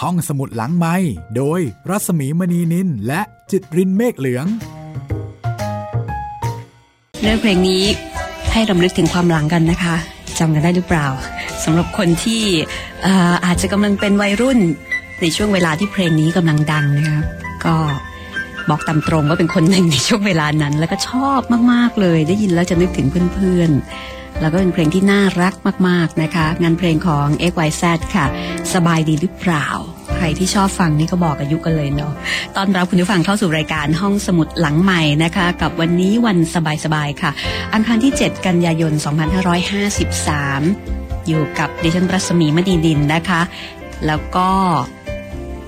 ห้องสมุดหลังไม้โดยรัสมีมณีนินและจิตรินเมฆเหลือง เรื่องเพลงนี้ให้รำลึกถึงความหลังกันนะคะจำกันได้หรือเปล่าสำหรับคนที่อาจจะกำลังเป็นวัยรุ่นในช่วงเวลาที่เพลงนี้กำลังดังนะคะก็บอกตามตรงว่าเป็นคนหนึ่งในช่วงเวลานั้น แล้วก็ชอบมาก ๆ เลย ได้ยินแล้วจะนึกถึงเพื่อน ๆ แล้วก็เป็นเพลงที่น่ารักมากๆนะคะ งานเพลงของ XYZ ค่ะ สบายดีหรือเปล่า ใครที่ชอบฟังนี่ก็บอกอายุกันเลยเนาะตอนรับคุณผู้ฟังเข้าสู่รายการห้องสมุดหลังใหม่นะคะ กับวันนี้วันสบายๆค่ะ อังคารที่ 7 กันยายน 2553 อยู่กับดิฉันปรัศมีมดีดินนะคะ แล้วก็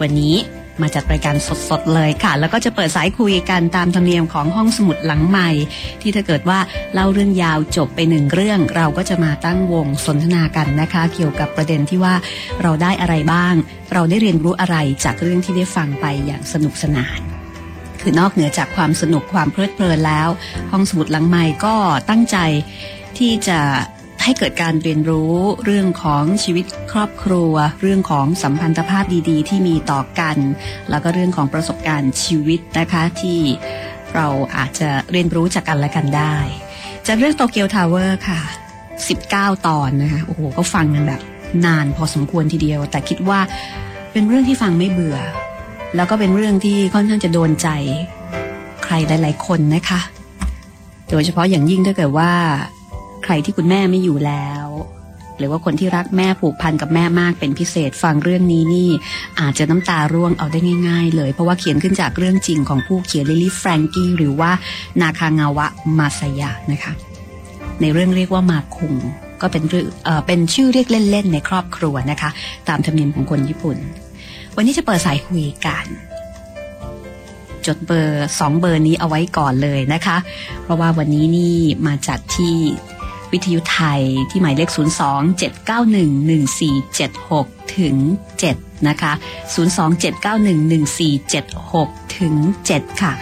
วันนี้ มาจัดรายการสดๆเลยค่ะ แล้วก็จะเปิดสายคุยกันตามธรรมเนียมของห้องสมุดหลังใหม่ ที่ถ้าเกิดว่าเล่าเรื่องยาวจบไปหนึ่งเรื่อง เราก็จะมาตั้งวงสนทนากันนะคะ เกี่ยวกับประเด็นที่ว่าเราได้อะไรบ้าง เราได้เรียนรู้อะไรจากเรื่องที่ได้ฟังไปอย่างสนุกสนานคือนอกเหนือจากความสนุกความเพลิดเพลินแล้ว ห้องสมุดหลังใหม่ก็ตั้งใจที่จะ ให้เกิดการเรียนรู้เรื่องของชีวิตครอบครัว เรื่องของสัมพันธภาพดีๆ ที่มีต่อกัน แล้วก็เรื่องของประสบการณ์ชีวิตนะคะที่เราอาจจะเรียนรู้จากกันและกันได้ จากเรื่องโตเกียวทาวเวอร์ค่ะ 19 ตอนนะคะโอ้โหก็ฟังกันแบบนานพอสมควรทีเดียว แต่คิดว่าเป็นเรื่องที่ฟังไม่เบื่อ แล้วก็เป็นเรื่องที่ค่อนข้างจะโดนใจใครหลาย ๆ คนนะคะ โดยเฉพาะอย่างยิ่งถ้าเกิดว่า ใครที่คุณแม่ไม่อยู่แล้ว หรือว่าคนที่รักแม่ผูกพันกับแม่มากเป็นพิเศษฟังเรื่องนี้นี่ อาจจะน้ำตาร่วงเอาได้ง่าย ๆ เลย เพราะว่าเขียนขึ้นจากเรื่องจริงของผู้เขียนลิลี่แฟรงกี้หรือว่านาคางาวะมาสยะนะคะ ในเรื่องเรียกว่ามาคุงก็เป็นเอ่อเป็นชื่อเรียกเล่นๆในครอบครัวนะคะ ตามธรรมเนียมของคนญี่ปุ่น วันนี้จะเปิดสายคุยกันจดเบอร์สองเบอร์นี้เอาไว้ก่อนเลยนะคะ เพราะว่าวันนี้นี่มาจัดที่ วิทยุไทยที่หมายเลข 02-791-1476 ถึง 7 นะคะ 02-791-1476 ถึง 7 ค่ะ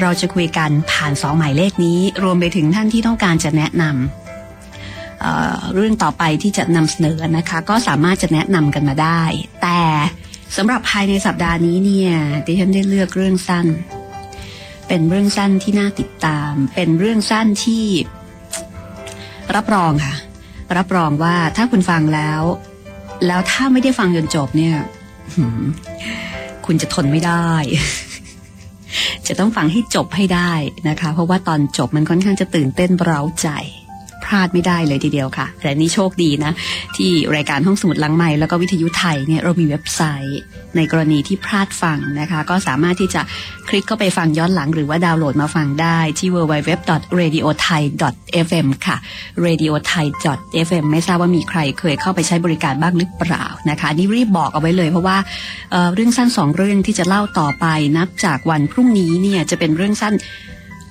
เราจะคุยกันผ่านสองหมายเลขนี้ รวมไปถึงท่านที่ต้องการจะแนะนำเเรื่องต่อไปที่จะนำเสนอนะคะ ก็สามารถจะแนะนำกันมาได้ แต่สำหรับภายในสัปดาห์นี้เนี่ยดิฉันได้เลือกเรื่องสั้น เป็นเรื่องสั้นที่น่าติดตาม เป็นเรื่องสั้นที่ รับรองค่ะ รับรองว่าถ้าคุณฟังแล้ว แล้วถ้าไม่ได้ฟังจนจบเนี่ยคุณจะทนไม่ได้ จะต้องฟังให้จบให้ได้นะคะ เพราะว่าตอนจบมันค่อนข้างจะตื่นเต้นเร้าใจ พลาดไม่ได้เลยทีเดียวค่ะ แต่นี่โชคดีนะ ที่รายการห้องสมุดลังใหม่แล้วก็วิทยุไทยเนี่ยเรามีเว็บไซต์ในกรณีที่พลาดฟังนะคะ ก็สามารถที่จะคลิกเข้าไปฟังย้อนหลังหรือว่าดาวน์โหลดมาฟังได้ที่ www.radiothai.fm ค่ะ radiothai.fm ไม่ทราบว่ามีใครเคยเข้าไปใช้บริการบ้างหรือเปล่านะคะนี่รีบบอกเอาไว้เลยเพราะว่าเเรื่องสั้นสองเรื่องที่จะเล่าต่อไปนับจากวันพรุ่งนี้เนี่ยจะเป็นเรื่องสั้น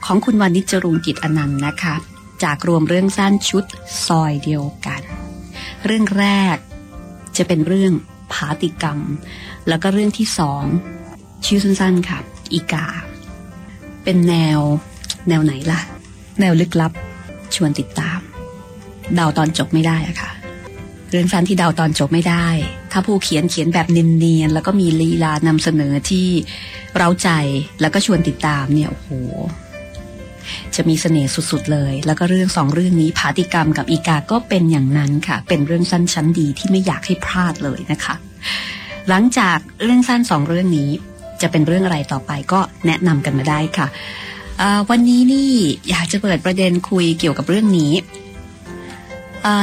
ของคุณวานิจรุงกิจอนันต์นะคะ จากรวมเรื่องสั้นชุดซอยเดียวกัน เรื่องแรกจะเป็นเรื่องผาติกรรม แล้วก็เรื่องที่สองชื่อสั้นๆค่ะ อีกา เป็นแนว แนวไหนล่ะ แนวลึกลับ ชวนติดตาม เดาตอนจบไม่ได้อะค่ะ เรื่องสั้นที่เดาตอนจบไม่ได้ ถ้าผู้เขียนเขียนแบบเนียนๆแล้วก็มีลีลานำเสนอที่เร้าใจแล้วก็ชวนติดตามเนี่ยโอ้โห จะมีเสน่ห์สุดๆเลย แล้วก็เรื่องสองเรื่องนี้ผาติกรรมกับอีกาก็เป็นอย่างนั้นค่ะ เป็นเรื่องสั้นชั้นดีที่ไม่อยากให้พลาดเลยนะคะ หลังจากเรื่องสั้นสองเรื่องนี้ จะเป็นเรื่องอะไรต่อไปก็แนะนำกันมาได้ค่ะวันนี้นี่อยากจะเปิดประเด็นคุยเกี่ยวกับเรื่องนี้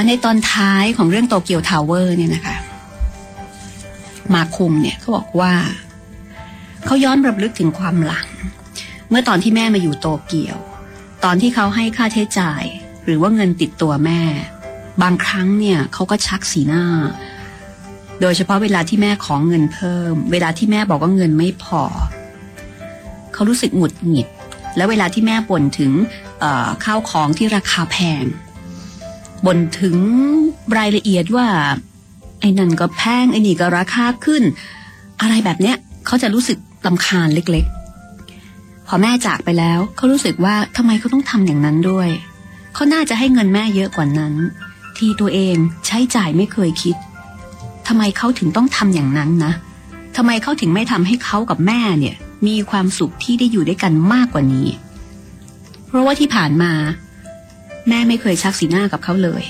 ในตอนท้ายของเรื่องโตเกียวทาวเวอร์เนี่ยนะคะ มาคุมเนี่ยเขาบอกว่าเขาย้อนรำลึกถึงความหลัง เมื่อตอนที่แม่มาอยู่โตเกียว ตอนที่เขาให้ค่าใช้จ่าย หรือว่าเงินติดตัวแม่ บางครั้งเนี่ยเขาก็ชักสีหน้า โดยเฉพาะเวลาที่แม่ของเงินเพิ่ม เวลาที่แม่บอกว่าเงินไม่พอ เขารู้สึกหงุดหงิด แล้วเวลาที่แม่บ่นถึงข้าวของที่ราคาแพงบ่นถึงรายละเอียดว่า ไอ้นั่นก็แพงไอ้นี่ก็ราคาขึ้น อะไรแบบเนี้ยเขาจะรู้สึกลำคาญเล็กๆ พอแม่จากไปแล้วเขารู้สึกว่าทำไมเขาต้องทำอย่างนั้นด้วย เขาน่าจะให้เงินแม่เยอะกว่านั้น ที่ตัวเองใช้จ่ายไม่เคยคิดทำไมเขาถึงต้องทำอย่างนั้นนะทำไมเขาถึงไม่ทำให้เขากับแม่เนี่ย มีความสุขที่ได้อยู่ด้วยกันมากกว่านี้ เพราะว่าที่ผ่านมา แม่ไม่เคยชักสีหน้ากับเขาเลย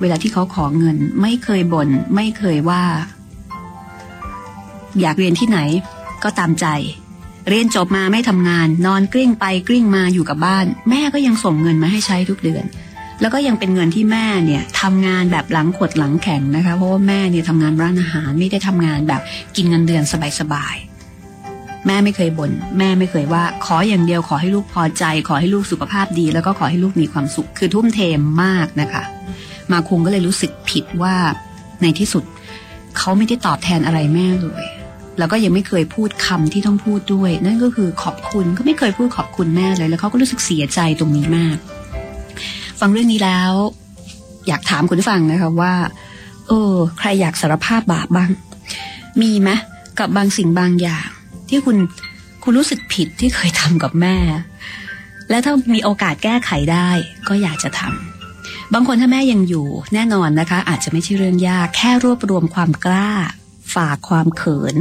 เวลาที่เขาขอเงิน ไม่เคยบน่นไม่เคยว่า อยากเรียนที่ไหน ก็ตามใจ เรียนจบมาไม่ทำงาน นอนกลิ้งไปกลิ้งมาอยู่กับบ้าน แม่ก็ยังส่งเงินมาให้ใช้ทุกเดือน แล้วก็ยังเป็นเงินที่แม่เนี่ยทำงานแบบหลังขวดหลังแข็งนะคะ เพราะว่าแม่เนี่ยทำงานร้านอาหารไม่ได้ทำงานแบบกินเงินเดือนสบายๆแม่ไม่เคยบน่นแม่ไม่เคยว่า ขออย่างเดียวขอให้ลูกพอใจ ขอให้ลูกสุขภาพดี แล้วก็ขอให้ลูกมีความสุขคือทุ่มเทมากนะคะ มาคุงก็เลยรู้สึกผิดว่าในที่สุดเขาไม่ได้ตอบแทนอะไรแม่เลย แล้วก็ยังไม่เคยพูดคำที่ต้องพูดด้วย นั่นก็คือขอบคุณก็ไม่เคยพูดขอบคุณแม่เลย แล้วเขาก็รู้สึกเสียใจตรงนี้มาก ฟังเรื่องนี้แล้ว อยากถามคุณฟังนะคะว่า เออ ใครอยากสารภาพบาปบ้าง มีไหมกับบางสิ่งบางอย่าง ที่คุณคุณรู้สึกผิดที่เคยทำกับแม่ และถ้ามีโอกาสแก้ไขได้ก็อยากจะทำบางคนถ้าแม่ยังอยู่แน่นอนนะคะ อาจจะไม่ใช่เรื่องยาก แค่รวบรวมความกล้า ฝากความเขิน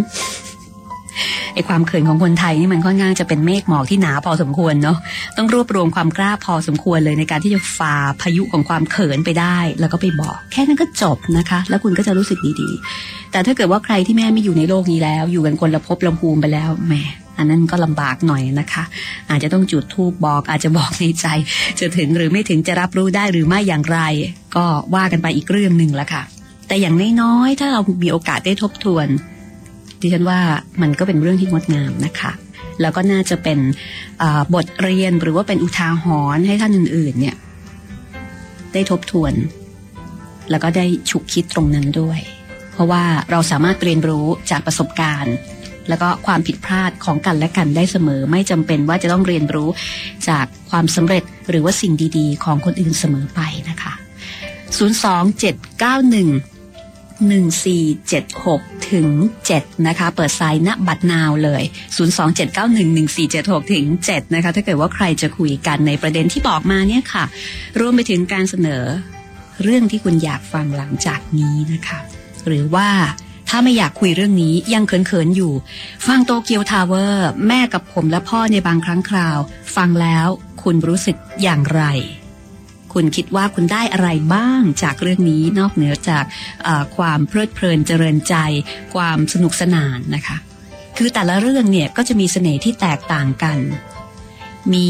ไอความเขินของคนไทยนี่มันค่อนข้างจะเป็นเมฆหมอกที่หนาพอสมควรเนาะต้องรวบรวมความกล้าพอสมควรเลยในการที่จะฝ่าพายุของความเขินไปได้ แล้วก็ไปบอก แค่นั้นก็จบนะคะ แล้วคุณก็จะรู้สึกดีๆ แต่ถ้าเกิดว่าใครที่แม่ไม่อยู่ในโลกนี้แล้ว อยู่กันคนละภพละภูมิไปแล้วแหมอันนั้นก็ลำบากหน่อยนะคะ อาจจะต้องจุดทูบบอก อาจจะบอกในใจ จะถึงหรือไม่ถึงจะรับรู้ได้หรือไม่อย่างไร ก็ว่ากันไปอีกเรื่องหนึ่งละค่ะ แต่อย่างน้อยๆถ้าเรามีโอกาสได้ทบทวน ดิฉันว่ามันก็เป็นเรื่องที่งดงามนะคะแล้วก็น่าจะเป็นบทเรียนหรือว่าเป็นอุทาหรณ์ให้ท่านอื่นๆเนี่ยได้ทบทวน แล้วก็ได้ฉุกคิดตรงนั้นด้วย เพราะว่าเราสามารถเรียนรู้จากประสบการณ์ แล้วก็ความผิดพลาดของกันและกันได้เสมอ ไม่จำเป็นว่าจะต้องเรียนรู้จากความสำเร็จหรือว่าสิ่งดีๆ ของคนอื่นเสมอไปนะคะ 02791 1476 ถึง 7 นะคะ เปิดสาย ณบัด now เลย 027911476 ถึง 7 นะคะ ถ้าเกิดว่าใครจะคุยกันในประเด็นที่บอกมาเนี่ยค่ะ รวมไปถึงการเสนอเรื่องที่คุณอยากฟังหลังจากนี้นะคะ หรือว่าถ้าไม่อยากคุยเรื่องนี้ยังเขิน ๆ อยู่ ฟังโตเกียวทาวเวอร์ แม่กับผมและพ่อในบางครั้งคราว ฟังแล้วคุณรู้สึกอย่างไร คุณคิดว่าคุณได้อะไรบ้างจากเรื่องนี้นอกเหนือจากความเพลิดเพลินเจริญใจ ความสนุกสนานนะคะ คือแต่ละเรื่องเนี่ยก็จะมีเสน่ห์ที่แตกต่างกัน มี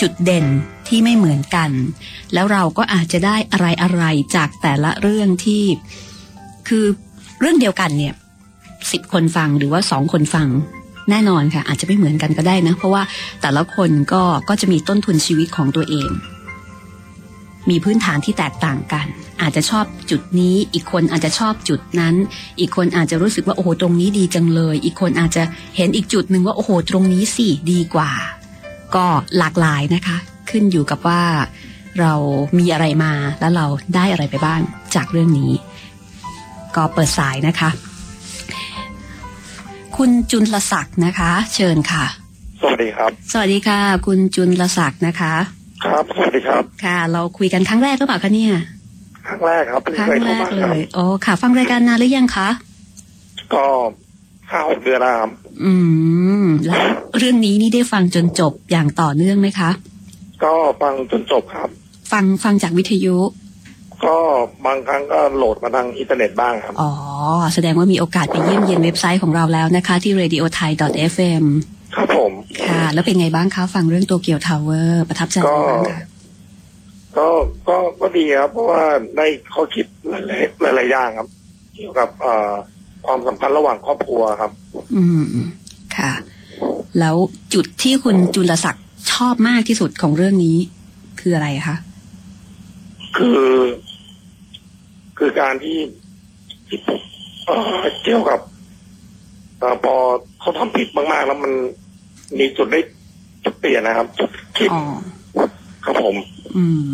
จุดเด่นที่ไม่เหมือนกัน แล้วเราก็อาจจะได้อะไรอะไรจากแต่ละเรื่องที่ คือเรื่องเดียวกันเนี่ยสิบคนฟังหรือว่าสองคนฟังแน่นอนค่ะ อาจจะไม่เหมือนกันก็ได้นะ เพราะว่าแต่ละคนก็ก็จะมีต้นทุนชีวิตของตัวเอง มีพื้นฐานที่แตกต่างกัน อาจจะชอบจุดนี้ อีกคนอาจจะชอบจุดนั้น อีกคนอาจจะรู้สึกว่าโอ้โหตรงนี้ดีจังเลย อีกคนอาจจะเห็นอีกจุดหนึ่งว่าโอ้โหตรงนี้สิดีกว่า ก็หลากหลายนะคะ ขึ้นอยู่กับว่าเรามีอะไรมาแล้วเราได้อะไรไปบ้างจากเรื่องนี้ ก็เปิดสายนะคะ คุณจุลศักดิ์นะคะ เชิญค่ะ สวัสดีครับ สวัสดีค่ะ คุณจุลศักดิ์นะคะ ครับสวัสดีครับ ค่ะ เราคุยกันครั้งแรกหรือเปล่าคะเนี่ยครั้งแรกครับครั้งเคยแรโทรกมาเลครับยโอ้ค่ะ ฟังรายการนานหรือยังคะก็ห้าหกเดือนแล้วครับอืม แล้วเรื่องนี้นี่ได้ฟังจนจบอย่างต่อเนื่องไหมคะ ก็ฟังจนจบครับ ฟังฟังจากวิทยุ ก็บางครั้งก็โหลดมาทางอินเทอร์เน็ตบ้างครับ อ๋อ แสดงว่ามีโอกาสไปเยี่ยมเยียนเว็บไซต์ของเราแล้วนะคะ ที่ radiothai.fm ครับผม ค่ะ แล้วเป็นไงบ้างคะฟังเรื่องโตเกียวทาวเวอร์ประทับใจไหมบ้างคะก็ก็ก็ดีครับ เพราะว่าได้ข้อคิดหลายๆหลายๆอย่างครับ เกี่ยวกับเอ่อความสัมพันธ์ระหว่างครอบครัวครับ อืมค่ะ แล้วจุดที่คุณจุลศักดิ์ชอบมากที่สุดของเรื่องนี้ คืออะไรคะคือ คือการที่ที่เอ่อเกี่ยวกับเอ่อพอเขาทำผิดมากๆแล้วมัน มีจุดได้จุดเปลี่ยนนะครับจุดคิดอ๋อครับผม อืม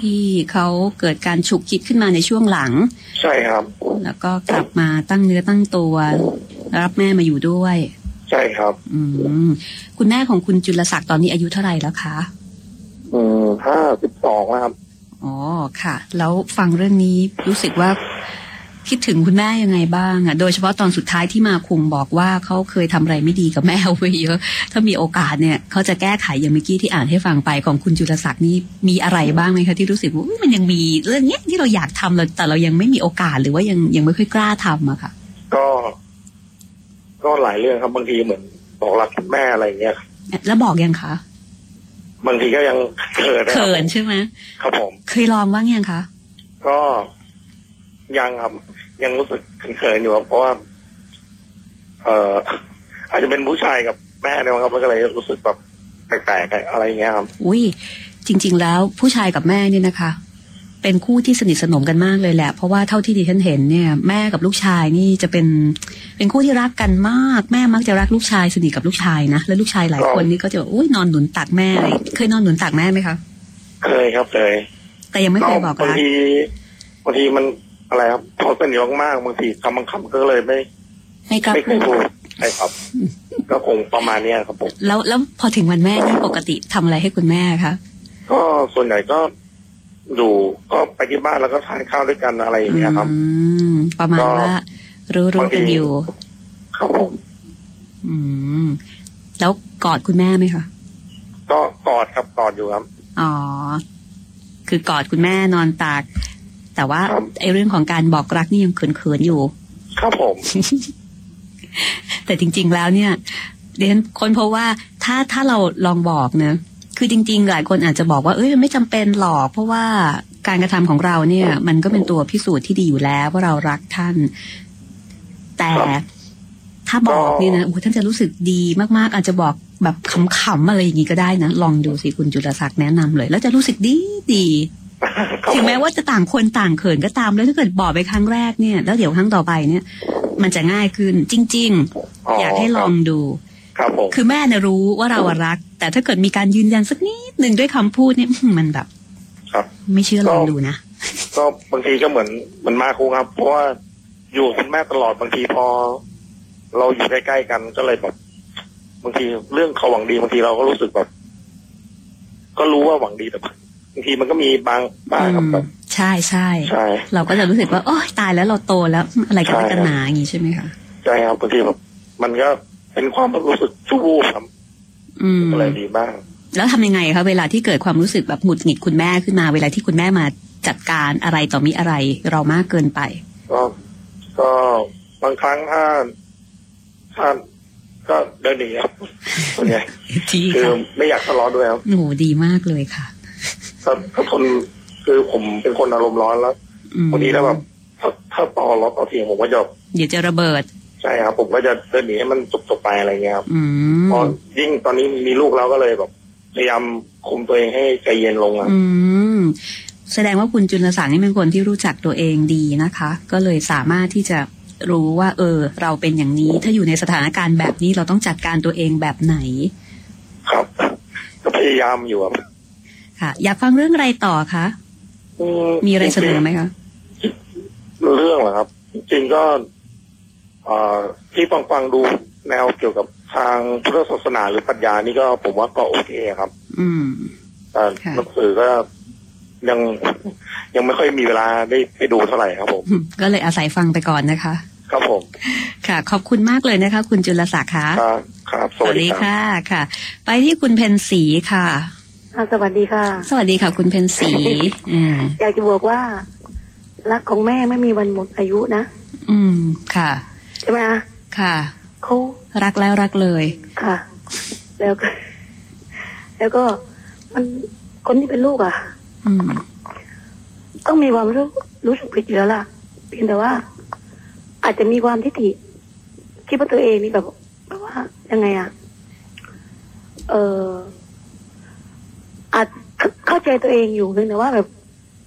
ที่เขาเกิดการฉุกคิดขึ้นมาในช่วงหลัง ใช่ครับ แล้วก็กลับมาตั้งเนื้อตั้งตัว รับแม่มาอยู่ด้วย ใช่ครับ อืม คุณแม่ของคุณจุลศักดิ์ตอนนี้อายุเท่าไหร่แล้วคะอืมห้าสิบสองนะครับอ๋อค่ะ แล้วฟังเรื่องนี้รู้สึกว่า คิดถึงคุณแม่ยังไงบ้างอะ โดยเฉพาะตอนสุดท้ายที่มาคุงบอกว่าเขาเคยทำอะไรไม่ดีกับแม่เอาไว้เยอะ ถ้ามีโอกาสเนี่ยเขาจะแก้ไขอย่างเมื่อกี้ที่อ่านให้ฟังไปของคุณจุลศักดิ์นี่มีอะไรบ้างไหมคะที่รู้สึกว่าอุ๊ยมันยังมีเรื่องเนี้ยที่เราอยากทำเราแต่เรายังไม่มีโอกาสหรือว่ายังยังไม่ค่อยกล้าทำอะค่ะ ก็ ก็หลายเรื่องครับบางทีเหมือนบอกรักคุณแม่อะไรอย่างเงี้ยครับแล้วบอกยังคะบางทีก็ยังเขินนะครับเขินใช่ไหมครับผมเคยลองบ้างยังคะก็ยังครับ ยังรู้สึกเขินๆอยู่ครับเพราะว่า เอ่อ อาจจะเป็นผู้ชายกับแม่เนี่ยมั้งครับมันก็เลยรู้สึกแบบแปลกๆอะไรอย่างเงี้ยครับอุ้ยจริง ๆ แล้วผู้ชายกับแม่เนี่ยนะคะ เป็นคู่ที่สนิทสนมกันมากเลยแหละ เพราะว่าเท่าที่ดิฉันเห็นเนี่ย แม่กับลูกชายนี่จะเป็นเป็นคู่ที่รักกันมาก แม่มักจะรักลูกชายสนิทกับลูกชายนะแล้วลูกชายหลายคนนี่ก็จะแบบอุ้ยนอนหนุนตักแม่อะไรเคยนอนหนุนตักแม่ไหมคะเคยครับเคยแต่ยังไม่เคยบอกบางรักทีบางทีมัน อะไรครับพอสนิทมากๆบางทีคำบางคำก็เลยไม่ไม่กล้าไม่เคพูยดพูดใช่ครับ ก็คงประมาณเนี้ยครับผมแล้วแล้วพอถึงวันแม่นี่ปกติทำอะไรให้คุณแม่คะก็ส่วนใหญ่ก็อยู่ก็ไปที่บ้านแล้วก็ทานข้าวด้วยกันอะไรอย่างเงี้ยครับอืมประมาณก็ว่ารู้รู้กันอยู่ครับผมอืม แล้วกอดคุณแม่ไหมคะก็กอดครับกอดอยู่ครับ อ๋อ คือกอดคุณแม่นอนตาก แต่ว่าครับไอ้เรื่องของการบอกรักนี่ยังเขินๆอยู่ ครับผม แต่จริง ๆแล้วเนี่ยเดี๋ยวฉันค้นเพราะว่าถ้าถ้าเราลองบอกเนะคือจริง ๆ หลายคนอาจจะบอกว่าเอ้ยมันไม่จำเป็นหรอก เพราะว่าการกระทำของเราเนี่ย มันก็เป็นตัวพิสูจน์ที่ดีอยู่แล้วว่าเรารักท่าน แต่ครับถ้าบอกเนี่ยนะโอ้โหท่านจะรู้สึกดีมากๆ อาจจะบอกแบบขำๆอะไรอย่างนี้ก็ได้นะ ลองดูสิคุณจุลศักดิ์แนะนำเลย แล้วจะรู้สึกดีดีครับ ถึงแม้ว่าจะต่างคนต่างเขินก็ตามแล้วถ้าเกิดบอกไปครั้งแรกเนี่ย แล้วเดี๋ยวครั้งต่อไปเนี่ย มันจะง่ายขึ้นจริง ๆ อยากให้ลองดูครับผมคือแม่เนี่ยรู้ว่าเราอะรัก แต่ถ้าเกิดมีการยืนยันสักนิดหนึ่งด้วยคำพูดเนี่ยอื้อหือมันแบบ ครับ ไม่เชื่อลองดูนะก็บางทีก็เหมือนเหมือนมาครูครับ เพราะว่าอยู่กับคุณแม่ตลอดบางทีพอ เราอยู่ใกล้ๆกันก็เลยแบบบางทีเรื่องเขาหวังดีบางทีเราก็รู้สึกแบบ ก็รู้ว่าหวังดีแต่ บางทีมันก็มีบางบ้างครับแบบใช่ใช่ใช่ เราก็จะรู้สึกว่าโอ๊ยตายแล้วเราโตแล้วอะไรกันใช่นักกันหนาอย่างนี้ใช่ไหมคะใช่ครับบางทีแบบมันก็เป็นความรู้สึกชั่ววูบครับอืมอะไรดีบ้าง แล้วทำยังไงคะเวลาที่เกิดความรู้สึกแบบหงุดหงิดคุณแม่ขึ้นมา เวลาที่คุณแม่มาจัดการอะไรต่อมีอะไรเรามากเกินไป ก็ก็บางครั้งถ้าถ้าก็เดินหนีครับส่วนใหญ่ที่คือค่ะไม่อยากทะเลาะด้วยครับโอ้โหดีมากเลยค่ะ ถ้าถ้าทนคือผมเป็นคนอารมณ์ร้อนแล้วอืมบางทีถ้าแบบถ้าถ้าต่อรถต่อเทียงผมก็จะเดี๋ยวจะระเบิด ใช่ครับ ผมก็จะเดินหนีให้มันจบจบๆไปอะไรเงี้ยครับอืมเพราะยิ่งตอนนี้มีลูกแล้วก็เลยแบบพยายามคุมตัวเองให้ใจเย็นลงอะอืมแสดงว่าคุณจุลศักดิ์นี่เป็นคนที่รู้จักตัวเองดีนะคะ ก็เลยสามารถที่จะรู้ว่า เออ เราเป็นอย่างนี้ ถ้าอยู่ในสถานการณ์แบบนี้เราต้องจัดการตัวเองแบบไหน ครับก็พยายามอยู่ครับ ค่ะ อยากฟังเรื่องอะไรต่อคะอืมีอะไรเสนอไหมคะเรื่องเหรอครับ จริงๆก็เอ่อที่ฟังฟังๆดูแนวเกี่ยวกับทางพุทธศาสนาหรือปรัชญานี่ก็ผมว่าก็โอเคครับ อืมแต่ค่ะหนังสือก็ยังยังไม่ค่อยมีเวลาได้ไปดูเท่าไหร่ครับผม ก็เลยอาศัยฟังไปก่อนนะคะ ครับผม ค่ะ ขอบคุณมากเลยนะคะ คุณจุลศักดิ์ค่ะครับครับสวัสดีครับค่ะ ค่ะ ไปที่คุณเพนสีค่ะ อ่าสวัสดีค่ะ สวัสดีค่ะ คุณเพนสีอืมอยากจะบอกว่า รักของแม่ไม่มีวันหมดอายุนะ อืม ค่ะ ใช่ไหมคะค่ะเขารักแล้วรักเลย ค่ะ แล้วก็แล้วก็มันคนที่เป็นลูกอะ อืม ต้องมีความรู้รู้สึกผิดอยู่แล้วล่ะ เพียงแต่ว่า อาจจะมีความทิฏฐิคิดว่าตัวเองนี่แบบแบบว่ายังไงอะ เออ อาจเข้าใจตัวเองอยู่เพียงแต่ว่าแบบ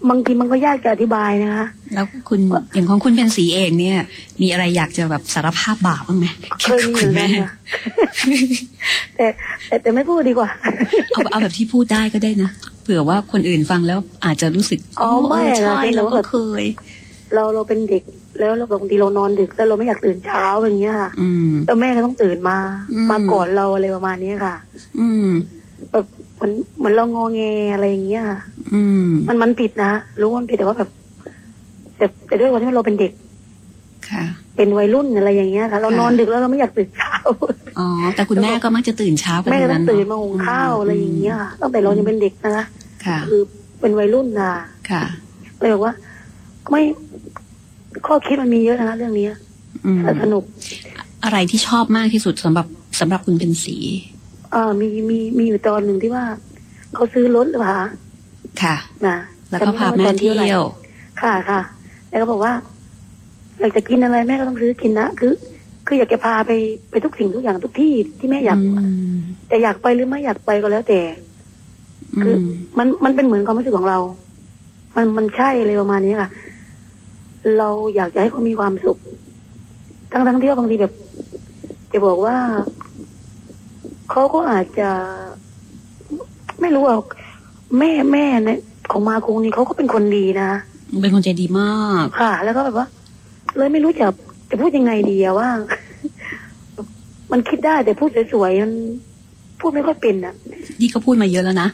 บางทีมันก็ยากจะอธิบายนะคะ แล้วคุณอย่างของคุณเพนสีเองเนี่ย มีอะไรอยากจะแบบสารภาพบาปบ้างไหมเคยมีเหมือนกันค่ะแต่แต่แต่ไม่พูดดีกว่า เอาเอาแบบที่พูดได้ก็ได้นะเผื่อว่าคนอื่นฟังแล้วอาจจะรู้สึกอ๋อไม่เใช่นะเป็นเราแบบก็เคย เราเราเป็นเด็กแล้วเราบางทีเรานอนดึกแล้วเราไม่อยากตื่นเช้าอย่างเงี้ยค่ะอืมแล้วแม่ก็ต้องตื่นมาอืมมาก่อนเราอะไรประมาณนี้ค่ะ อืมแบบ เหมือนเหมือนเรางอแงอะไรอย่างเงี้ยค่ะอืม มันมันผิดนะรู้ว่ามันผิดแต่ว่าแบบแต่แต่ด้วยความที่เราเป็นเด็กเป็นวัยรุ่นอะไรอย่างเงี้ยค่ะเราค่ะนอนดึกแล้วเราไม่อยากตื่นเช้าอ๋อ แต่คุณแม่ก็มักจะตื่นเช้ากันแม่ก็ทั้ต้องนั้นตื่นมาหุงข้าวอะไรอย่างเงี้ยค่ะตั้งแต่เรายังเป็นเด็กนะคะค่ะ คือเป็นวัยรุ่นนะค่ะ เลยบอกว่า ไม่ข้อคิดมันมีเยอะนะคะเรื่องเนี้ยอืม แต่สนุก อะไรที่ชอบมากที่สุดสำหรับสำหรับคุณเป็นสีเออมีมีมีอยู่ตอนหนึ่งที่ว่าเขาซื้อรถหรือเปล่าคะค่ะนะแล้วก็พาแม่เที่ยว ค่ะค่ะ แล้วก็บอกว่าอยากจะกินอะไรแม่ก็ต้องซื้อกินนะคือ คืออยากจะพาไปไปทุกสิ่งทุกอย่างทุกที่ที่แม่อยากอืมแต่อยากไปหรือไม่อยากไปก็แล้วแต่ คือมมันมันเป็นเหมือนความรู้สึกของเรา มันมันใช่เลยประมาณนี้ค่ะ เราอยากจะให้เขามีความสุข ทั้งทั้งที่ว่าบางทีแบบ จะบอกว่า เขาก็อาจจะ ไม่รู้ว่าแม่แม่เนี่ยของมาคงนี่เขาก็เป็นคนดีนะเป็นคนใจดีมากค่ะ แล้วก็แบบว่า เลยไม่รู้จะจะพูดยังไงดีอะว่า มันคิดได้แต่พูดสวยๆมันพูดไม่ค่อยเป็นอะนี่ก็พูดมาเยอะแล้วนะ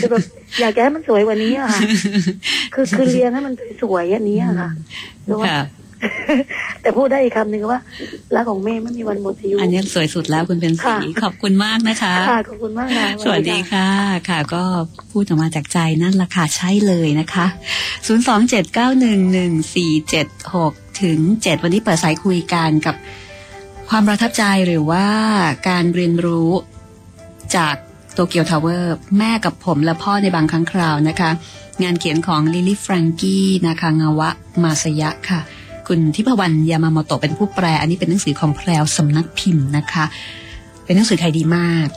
คือแบบอยากจะให้มันสวยกว่านี้อะค่ะ คือคือเรียงให้มันสวยๆอย่างนี้อะค่ะแล้วว่าค่ะ แต่พูดได้อีกคำหนึ่งว่ารักของแม่ไม่มีวันหมดอายุอันนี้สวยสุดแล้วคุณเป็นสีค่ะขอบคุณมากนะคะค่ะขอบคุณมากค่ะสวัสดีค่ะ ค่ะ ก็พูดออกมาจากใจนั่นแหละค่ะใช่เลยนะคะ 027911476ถึง7วันนี้เปิดสายคุยกันกับความประทับใจหรือว่าการเรียนรู้จากโตเกียวทาวเวอร์แม่กับผมและพ่อในบางครั้งคราวนะคะ งานเขียนของลิลี่แฟรงกี้นาคางาวะมาสยะค่ะ คุณทิพวรรณยามาโมโตเป็นผู้แปล อันนี้เป็นหนังสือของแพรวสำนักพิมพ์นะคะ เป็นหนังสือขายดีมาก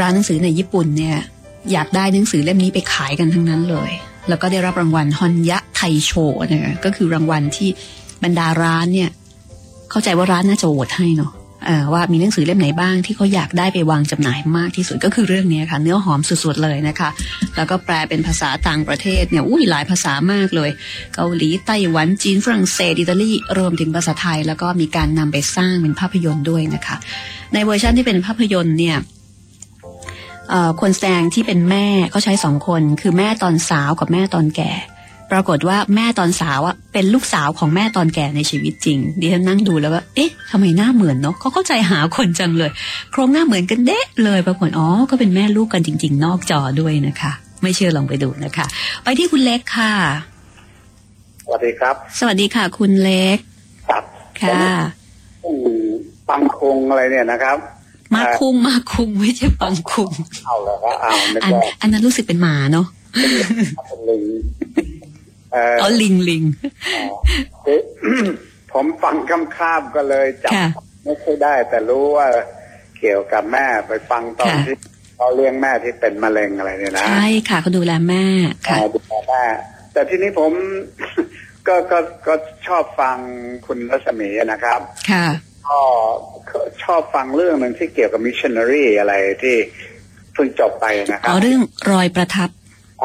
ร้านหนังสือในญี่ปุ่นเนี่ยอยากได้หนังสือเล่มนี้ไปขายกันทั้งนั้นเลย แล้วก็ได้รับรางวัลฮอนยะไทโชเนี่ยก็คือรางวัลที่บรรดาร้านเนี่ย เข้าใจว่าร้านน่าจะโหวตให้เนาะ ว่ามีหนังสือเล่มไหนบ้างที่เขาอยากได้ไปวางจำหน่ายมากที่สุดก็คือเรื่องนี้ค่ะ เนื้อหอมสุดๆเลยนะคะ แล้วก็แปลเป็นภาษาต่างประเทศเนี่ยอุ้ยหลายภาษามากเลย เกาหลีไต้หวันจีนฝรั่งเศสอิตาลีรวมถึงภาษาไทย แล้วก็มีการนำไปสร้างเป็นภาพยนตร์ด้วยนะคะ ในเวอร์ชันที่เป็นภาพยนตร์เนี่ยคนแสดงที่เป็นแม่ก็ใช้สองคน คือแม่ตอนสาวกับแม่ตอนแก่ ปรากฏว่าแม่ตอนสาวอะเป็นลูกสาวของแม่ตอนแก่ในชีวิตจริงดิฉันนั่งดูแล้วว่าเอ๊ะทำไมหน้าเหมือนเนาะเขาเข้าใจหาคนจังเลย โครงหน้าเหมือนกันเด๊ะเลยปรากฏอ๋อก็เป็นแม่ลูกกันจริง ๆ นอกจอด้วยนะคะ ไม่เชื่อลองไปดูนะคะ ไปที่คุณเล็กค่ะสวัสดีครับ สวัสดีค่ะ คุณเล็กครับค่ะผมปังคงอะไรเนี่ยนะครับมาคุงมาคุงไม่ใช่ปังคุงเอาแล้วก็เอานึกอันว่าอันนั้นรู้สึกเป็นหมาเนาะเป็นลิง เอ่ออ๋อลิงลิงคือผมฟังคำข้ามก็เลยจับค่ะไม่ค่อยได้ แต่รู้ว่าเกี่ยวกับแม่ไปฟังตอนค่ะที่เขาเลี้ยงแม่ที่เป็นมะเร็งอะไรเนี่ยนะ ใช่ค่ะเขาดูแลแม่ค่ะอ่าดูแลแม่แต่ทีนี้ผมก็ก็ก็ชอบฟังคุณรัศมีนะครับรับ ค่ะก็ชอบฟังเรื่องหนึ่งที่เกี่ยวกับมิชชันนารีอะไรที่เพิ่งจบไปนะคอ๋รัอบเรื่องรอยประทับ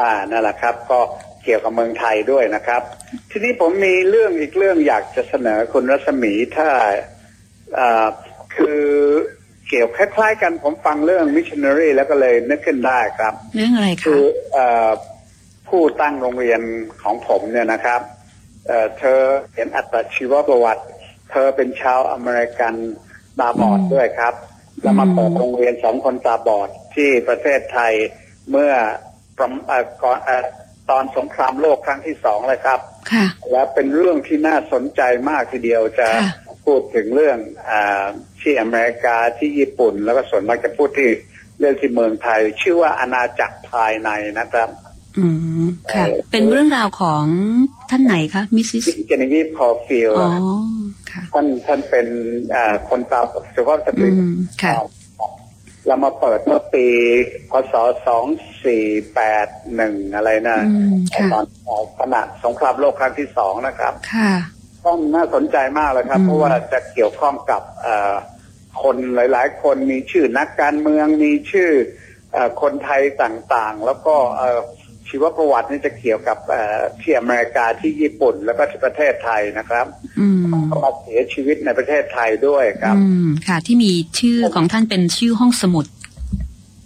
อ่านั่นแหละครับ ก็ เกี่ยวกับเมืองไทยด้วยนะครับ ทีนี้ผมมีเรื่องอีกเรื่องอยากจะเสนอคุณรัศมีถ้าอ่าคือเกี่ยวคล้าย ๆ กันผมฟังเรื่องมิชชันนารีแล้วก็เลยนึกขึ้นได้ครับ เรื่องอะไรคะ คือเอ่อผู้ตั้งโรงเรียนของผมเนี่ยนะครับเอ่อเธอเห็นอัตชีวประวัติ เธอเป็นชาวอเมริกันตาบอดด้วยครับ แล้วมาเปิดโรงเรียนสองคนตาบอดที่ประเทศไทยเมื่อประมเอ่อก่อนเอ่อ ตอนสงครามโลกครั้งที่สองเลยครับค่ะและเป็นเรื่องที่น่าสนใจมากทีเดียวจะค่ะพูดถึงเรื่องอาที่อเมริกาที่ญี่ปุ่น แล้วก็ส่วนมากจะพูดที่เรื่องที่เมืองไทย ชื่อว่าอาณาจักรภายในนะครับอืมค่ะเอ่อเป็นเรื่องราวของท่านไหนคะมิสซิสเจเนวีฟคอร์ฟิลอ๋อค่ะท่านท่านเป็นอ่าคนตาสุภาพสตอืมค่ะ เรามาเปิดเมื่อปีพศสองสี่แปดหนึ่งอะไรนะอืมค่ะตอนขณะสงครามโลกครั้งที่สองนะครับ ค่ะต้องน่าสนใจมากเลยครับอืมเพราะว่าจะเกี่ยวข้องกับเอ่อคนหลาย ๆ คนมีชื่อนักการเมืองมีชื่อเอ่อคนไทยต่างๆ แล้วก็เอ่อ ชีวประวัตินี่จะเกี่ยวกับเอ่อที่อเมริกาที่ญี่ปุ่นแล้วก็ที่ประเทศไทยนะครับอืมก็มาเสียชีวิตในประเทศไทยด้วยครับับอืมค่ะ ที่มีชื่อของท่านเป็นชื่อห้องสมุด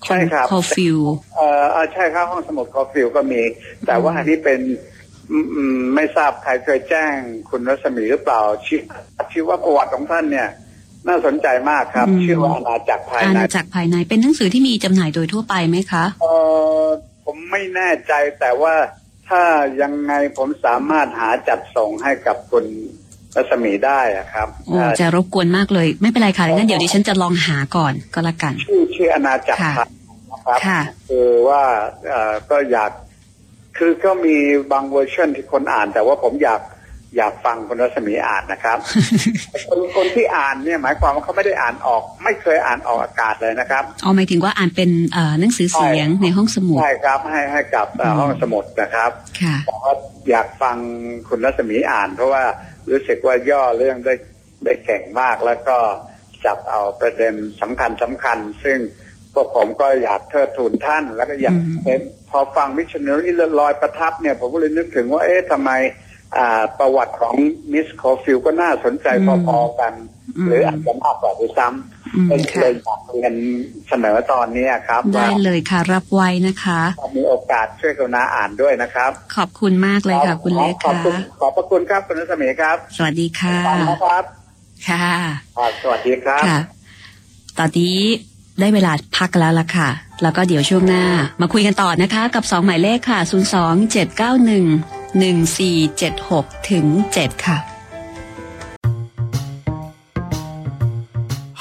ใช่ครับคอฟิลเอ่อเอ่อใช่ครับห้องสมุดคอฟิลก็มี แต่ว่าอันนี้เป็นอืมอืมไม่ทราบใครเคยแจ้งคุณรัศมีหรือเปล่าชื่อชื่อว่าประวัติของท่านเนี่ย น่าสนใจมากครับอืมชื่อว่าอาณาจักรภายอาในณาจักรภายในเป็นหนังสือที่มีจำหน่ายโดยทั่วไปไหมคะเออผม ไม่แน่ใจแต่ว่าถ้ายังไงผมสามารถหาจัดส่งให้กับคุณรัศมีได้อะครับโอ้จะรบกวนมากเลย ไม่เป็นไรค่ะงั้นเดี๋ยวดิฉันจะลองหาก่อนก็แล้วกัน ชื่อชื่ออาณาจักรค่ะภายในนะครับค่ะคือว่าเอ่อก็อยากคือก็มีบางเวอร์ชันที่คนอ่าน แต่ว่าผมอยาก อยากฟังคุณรัศมีอ่านนะครับ คนคนที่อ่านเนี่ยหมายความว่าเขาไม่ได้อ่านออก ไม่เคยอ่านออกอากาศเลยนะครับเอาหมายถึงว่าอ่านเป็นเอ่อหนังสือเสียงในห้องสมุดใช่ครับ ให้ให้กับเอ่ออืมห้องสมุดนะครับค่ะผมก็อยากฟังคุณรัศมีอ่าน เพราะว่ารู้สึกว่าย่อเรื่องได้ได้เก่งมากแล้วก็จับเอาประเด็นสำคัญสำคัญ ซึ่งพวกผมก็อยากเทิดทูนท่าน แล้วก็อยากอืมเห็นพอฟังมิชชันนารีรอยประทับเนี่ยผมก็เลยนึกถึงว่าเอ๊ะทำไมอ่า ประวัติของมิสโคฟิลก็น่าสนใจพอๆกันอืมหรืออาจจะมากกว่าด้วยซ้ำอืมเลยค่ะเลยอยากเรียนเสนอตอนนี้ครับ ได้ว่าเลยค่ะรับไว้นะคะถ้ามีโอกาสช่วยกรุณาอ่านด้วยนะครับ ขอบคุณมากเลยค่ะ คุณเล็กขอบค่ะคุณขอบพระคุณครับคุณรัศมีครับ สวัสดีค่ะขอบคุณนะครับค่ะครับสวัสดีครับค่ะ ตอนนี้ได้เวลาพักแล้วล่ะค่ะ แล้วก็เดี๋ยวช่วงหน้า มาคุยกันต่อนะคะ กับสองหมายเลขค่ะ 0 2 7 9 1 1 4 7 6 ถึง 7 ค่ะ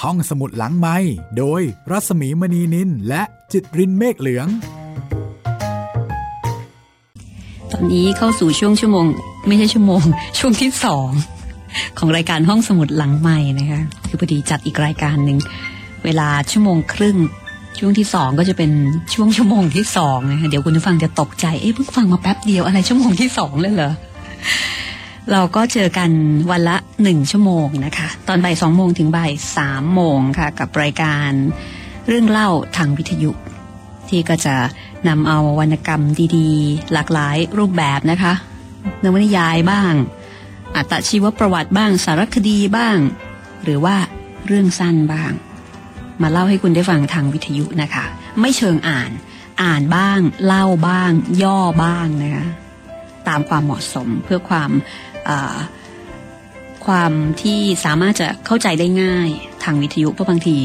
ห้องสมุดหลังไม้โดยรัศมีมณีนินและจิตรินเมฆเหลือง ตอนนี้เข้าสู่ช่วงชั่วโมง ไม่ใช่ชั่วโมง ช่วงที่สองของรายการห้องสมุดหลังใหม่นะคะ คือพอดีจัดอีกรายการหนึ่ง เวลาชั่วโมงครึ่ง ช่วงที่สองก็จะเป็นช่วงชั่วโมงที่สองนะคะเดี๋ยวคุณผู้ฟังจะตกใจเอ๊ะเพิ่งฟังมาแป๊บเดียวอะไรชั่วโมงที่สองเลยเหรอเราก็เจอกันวันละหนึ่งชั่วโมงนะคะ ตอนบ่ายสองโมงถึงบ่ายสามโมงค่ะ กับรายการเรื่องเล่าทางวิทยุ ที่ก็จะนำเอาวรรณกรรมดีๆ หลากหลายรูปแบบนะคะนวนิยายบ้าง อัตชีวประวัติบ้าง สารคดีบ้าง หรือว่าเรื่องสั้นบ้าง มาเล่าให้คุณได้ฟังทางวิทยุนะคะ ไม่เชิงอ่าน อ่านบ้าง เล่าบ้าง ย่อบ้างนะคะตามความเหมาะสมเพื่อความความที่สามารถจะเข้าใจได้ง่ายทางวิทยุเพราะบางที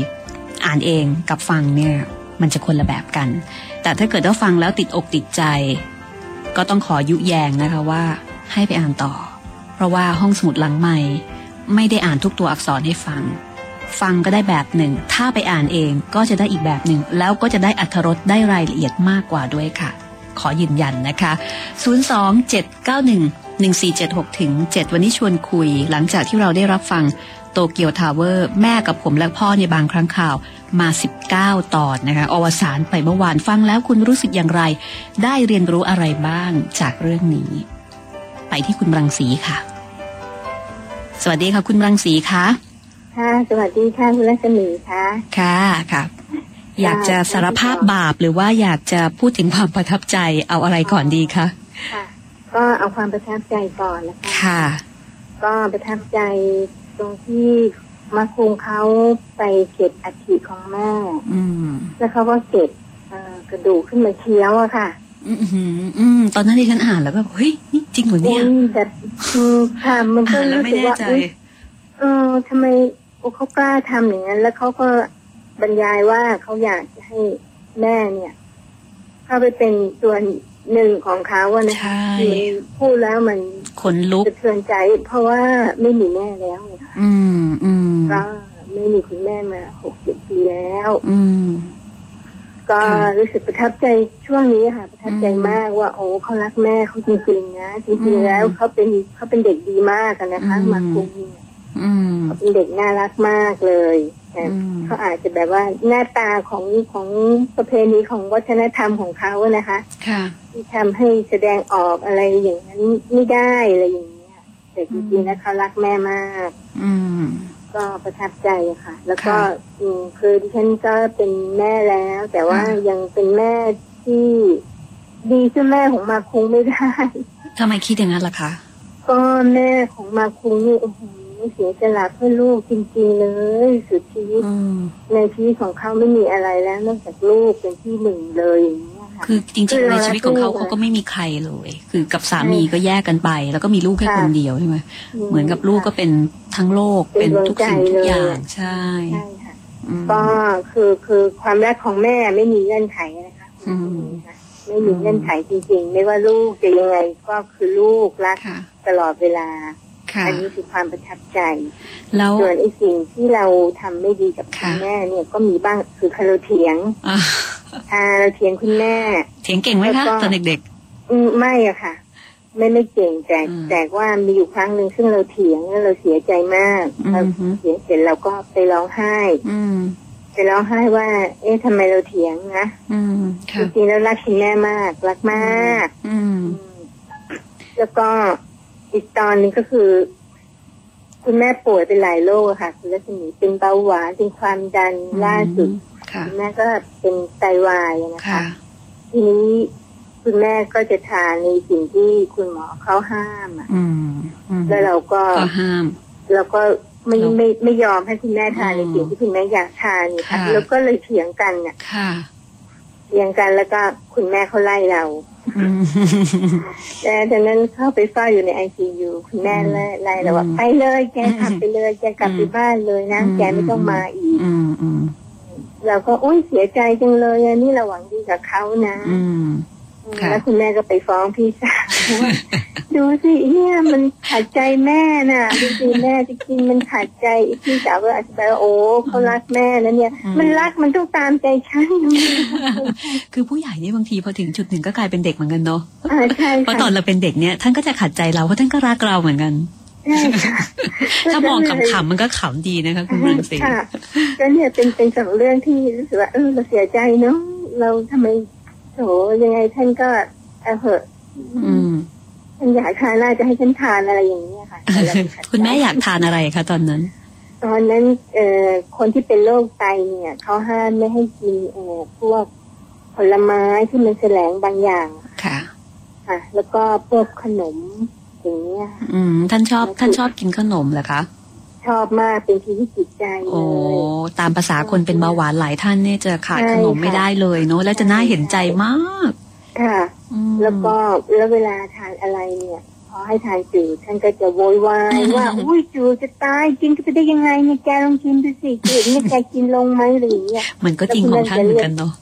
อ่านเองกับฟังเนี่ยมันจะคนละแบบกัน แต่ถ้าเกิดว่าฟังแล้วติดอกติดใจ ก็ต้องขอยุแยงนะคะว่าให้ไปอ่านต่อ เพราะว่าห้องสมุดหลังใหม่ ไม่ได้อ่านทุกตัวอักษรให้ฟัง ฟังก็ได้แบบหนึ่ง ถ้าไปอ่านเองก็จะได้อีกแบบหนึ่ง แล้วก็จะได้อัธรสได้รายละเอียดมากกว่าด้วยค่ะ ขอยืนยันนะคะ 027911476ถึง7วันนี้ชวนคุย หลังจากที่เราได้รับฟังโตเกียวทาวเวอร์แม่กับผมและพ่อในบางครั้งข่าวมา 19 ตอนนะคะอวสานไปเมื่อวานฟังแล้วคุณรู้สึกอย่างไร ได้เรียนรู้อะไรบ้างจากเรื่องนี้ ไปที่คุณรังสีค่ะ สวัสดีค่ะ คุณรังสีคะ ค่ะ สวัสดีค่ะคุณรัศมีค่ะค่ะค่ะอยากจะสารภาพบาปหรือว่าอยากจะพูดถึงความประทับใจเอาอะไรก่อนดีคะค่ะก็เอาความประทับใจก่อนนะคะค่ะ ก็ประทับใจตรงที่มาคุงเขาไปเก็บอัฐิของแม่ อืม แล้วเขาก็เก็บเอ่อกระดูกขึ้นมาเคี้ยวอะค่ะ อืมอืมอืมตอนนั้นที่ฉันอ่านแล้วแบบเฮ้ยนี่จริงเหรอเนี่ยอืมแต่คือค่ะมันก็อ่านแล้วรู้ไม่สึกแน่ว่าใจอุ๊ยเออทำไมโอ้ เขากล้าทำอย่างนั้น แล้วเขาก็บรรยายว่าเขาอยากจะให้แม่เนี่ย เข้าไปเป็นส่วนหนึ่งของเขาอะนะใช่ที่มันพูดแล้วมันขนลุกสะเทือนใจ เพราะว่าไม่มีแม่แล้วไงค่ะอืมอืมก็ไม่มีคุณแม่มาหกเจ็ดปีแล้ว อืมก็ค่ะรู้สึกประทับใจช่วงนี้ค่ะ ประทับใจอืมมากว่า โอ้เขารักแม่เขาจริงๆนะจอืริงมๆแล้วเขาเป็นเขาเป็นเด็กดีมากอะนะคะอืมมาคุงเนี่ยอืม เขาเป็นเด็กน่ารักมากเลยแต่อืมเขาอาจจะแบบว่าหน้าตาของของประเพณีของวัฒนธรรมของเขาอะนะคะค่ะที่ทำให้แสดงออกอะไรอย่างนั้นไม่ได้อะไรอย่างเงี้ยแต่จริงๆแล้วเขารักแม่มาก อืมก็ประทับใจค่ะ แล้วก็ค่ะอืมคือดิฉันก็เป็นแม่แล้ว แต่ว่าค่ะยังเป็นแม่ที่ดีขึ้นแม่ของมาคุงไม่ได้ทำไมคิดอย่างนั้นล่ะคะ ก็แม่ของมาคุงนี่โอ้โห เสียสละเพื่อลูกจริงๆเลยสุดชีวิตอืมในชีวิตของเขาไม่มีอะไรแล้วนอกจากลูกเป็นที่หนึ่งเลยอย่างเงี้ยค่ะคือจริงคือๆในเราชีวิตของเขาสู้เขาก็ไม่มีใครเลย คือกับสามีก็แยกกันไป แล้วก็มีลูกแค่ค่ะคนเดียวใช่ไหมเหมือนกับลูกก็เป็นทั้งโลกเป็เป็นนทุกสิ่งดวงใจทุกอย่างเลยใช่ใช่ค่ะอืมก็คือคือความรักของแม่ไม่มีเงื่อนไขนะคะอืมไม่มีเงื่อนไขจริง ๆ ไม่ว่าลูกจะยังไงก็คือลูกรักค่ะตลอดเวลาค่ะ อันี้คือความประทับใจแล้วส่วนไอ้สิ่งที่เราทำไม่ดีกับคุค่ะณแม่เนี่ยก็มีบ้างคือคาเราเถียงอะอ่าเราเถียงคุณแม่ เถียงเก่งไหมแล้วคะก็ตอนเด็กอืมไม่อะค่ะ ไม่ไม่เก่งแต่อืมแต่ว่ามีอยู่ครั้งหนึ่งซึ่งเราเถียงแล้วเราเสียใจมากอืมเราเถียงเสร็จเราก็ไปร้องไห้ๆอืมไปร้องไห้ว่า เอ๊ะทำไมเราเถียงนะอืมจค่ะริงๆแล้วรักคุณแม่มาก รักมาก อืมอืมแล้วก็ อีกตอนหนึงก็คือ คุณแม่ป่วยเป็นหลายโรคอะค่ะ คุณรัศมีเป็นเบาหวานเป็นความดันล่าสุดค่ะคุณแม่ก็เป็นไตวายนะคะค่ะทีนี้คุณแม่ก็จะทานในสิ่งที่คุณหมอเขาห้ามอะอืมอืมแล้วเราก็ก็ห้ามเราก็ไม่เราไม่ไม่ยอมให้คุณแม่ทานในอืมสิ่งที่คุณแม่อยากทานนี่ค่ะค่ะแล้วก็เลยเถียงกันน่ะค่ะ เถียงกันแล้วก็คุณแม่เขาไล่เราอืมแต่จากนั้นเข้าไปเฝ้าอยู่ในไอซียูคุณแม่ไล่ไล่เราว่าอืมไปเลยแกกลับไปเลยแกกลับไปอืมบ้านเลยนะอืมแกไม่ต้องมาอีกอืมอืมเราก็อุ้ยเสียใจจังเลยอะนี่เราหวังดีกับเขานะอืมค่ะ แล้วคุณแม่ก็ไปฟ้องพี่สาวว่าดูสิเนี่ยมันขัดใจแม่น่ะจริงๆแม่จริงๆมันขัดใจอีกพี่สาวก็อธิบายว่าโอ้เขารักแม่นะเนี่ยอืมมันรักมันต้องตามใจฉันคือผู้ใหญ่เนี่ยบางทีพอถึงจุดหนึ่งก็กลายเป็นเด็กเหมือนกันเนาะอ่าใช่เพราะค่ะตอนเราเป็นเด็กเนี่ยท่านก็จะขัดใจเราเพราะท่านก็รักเราเหมือนกันใช่ค่ะถ้ามองขำๆมันก็ขำดีนะคะคุณรังสีค่ะก็เนี่ยเป็นเป็นสองเรื่องที่รู้สึกว่าเออเราเสียใจเนาะเราทำไม โถยังไงท่านก็เอาเหอะอืมท่านอยากทานน่าจะให้ฉันทานอะไรอย่างเงี้ยค่ะแต่เราไปขัดใจคุณแม่อยากทานอะไรคะตอนนั้น ตอนนั้น เอ่อคนที่เป็นโรคไตเนี่ยเขาห้ามไม่ให้กินเอ่อพวกผลไม้ที่มันแสลงบางอย่างค่ะ ค่ะ แล้วก็พวกขนมอย่างเงี้ยค่ะอืม ท่านชอบ ท่านชอบกินขนมเหรอคะ ชอบมากเป็นที่ที่จิตใจเลโอ้ยตามภาษาคนเป็นเบาหวานหลายท่านเนี่ยจะขาดใช่ขนมไม่ค่ะได้เลยเนาะแล้วจะน่าเห็นใจมาก ค่ะอืมแล้วก็แล้วเวลาทานอะไรเนี่ยพอให้ทานจืดท่านก็จะโวยวายว่าอุ้ยจืดจะตายกินก็ไปได้ยังไงเนี่ยแกลองกินดูสิจืดเนี่ยแกกินลงไหมอะไรอย่างเงี้ยมันก็จริงของท่านเหมือนกันเนาะ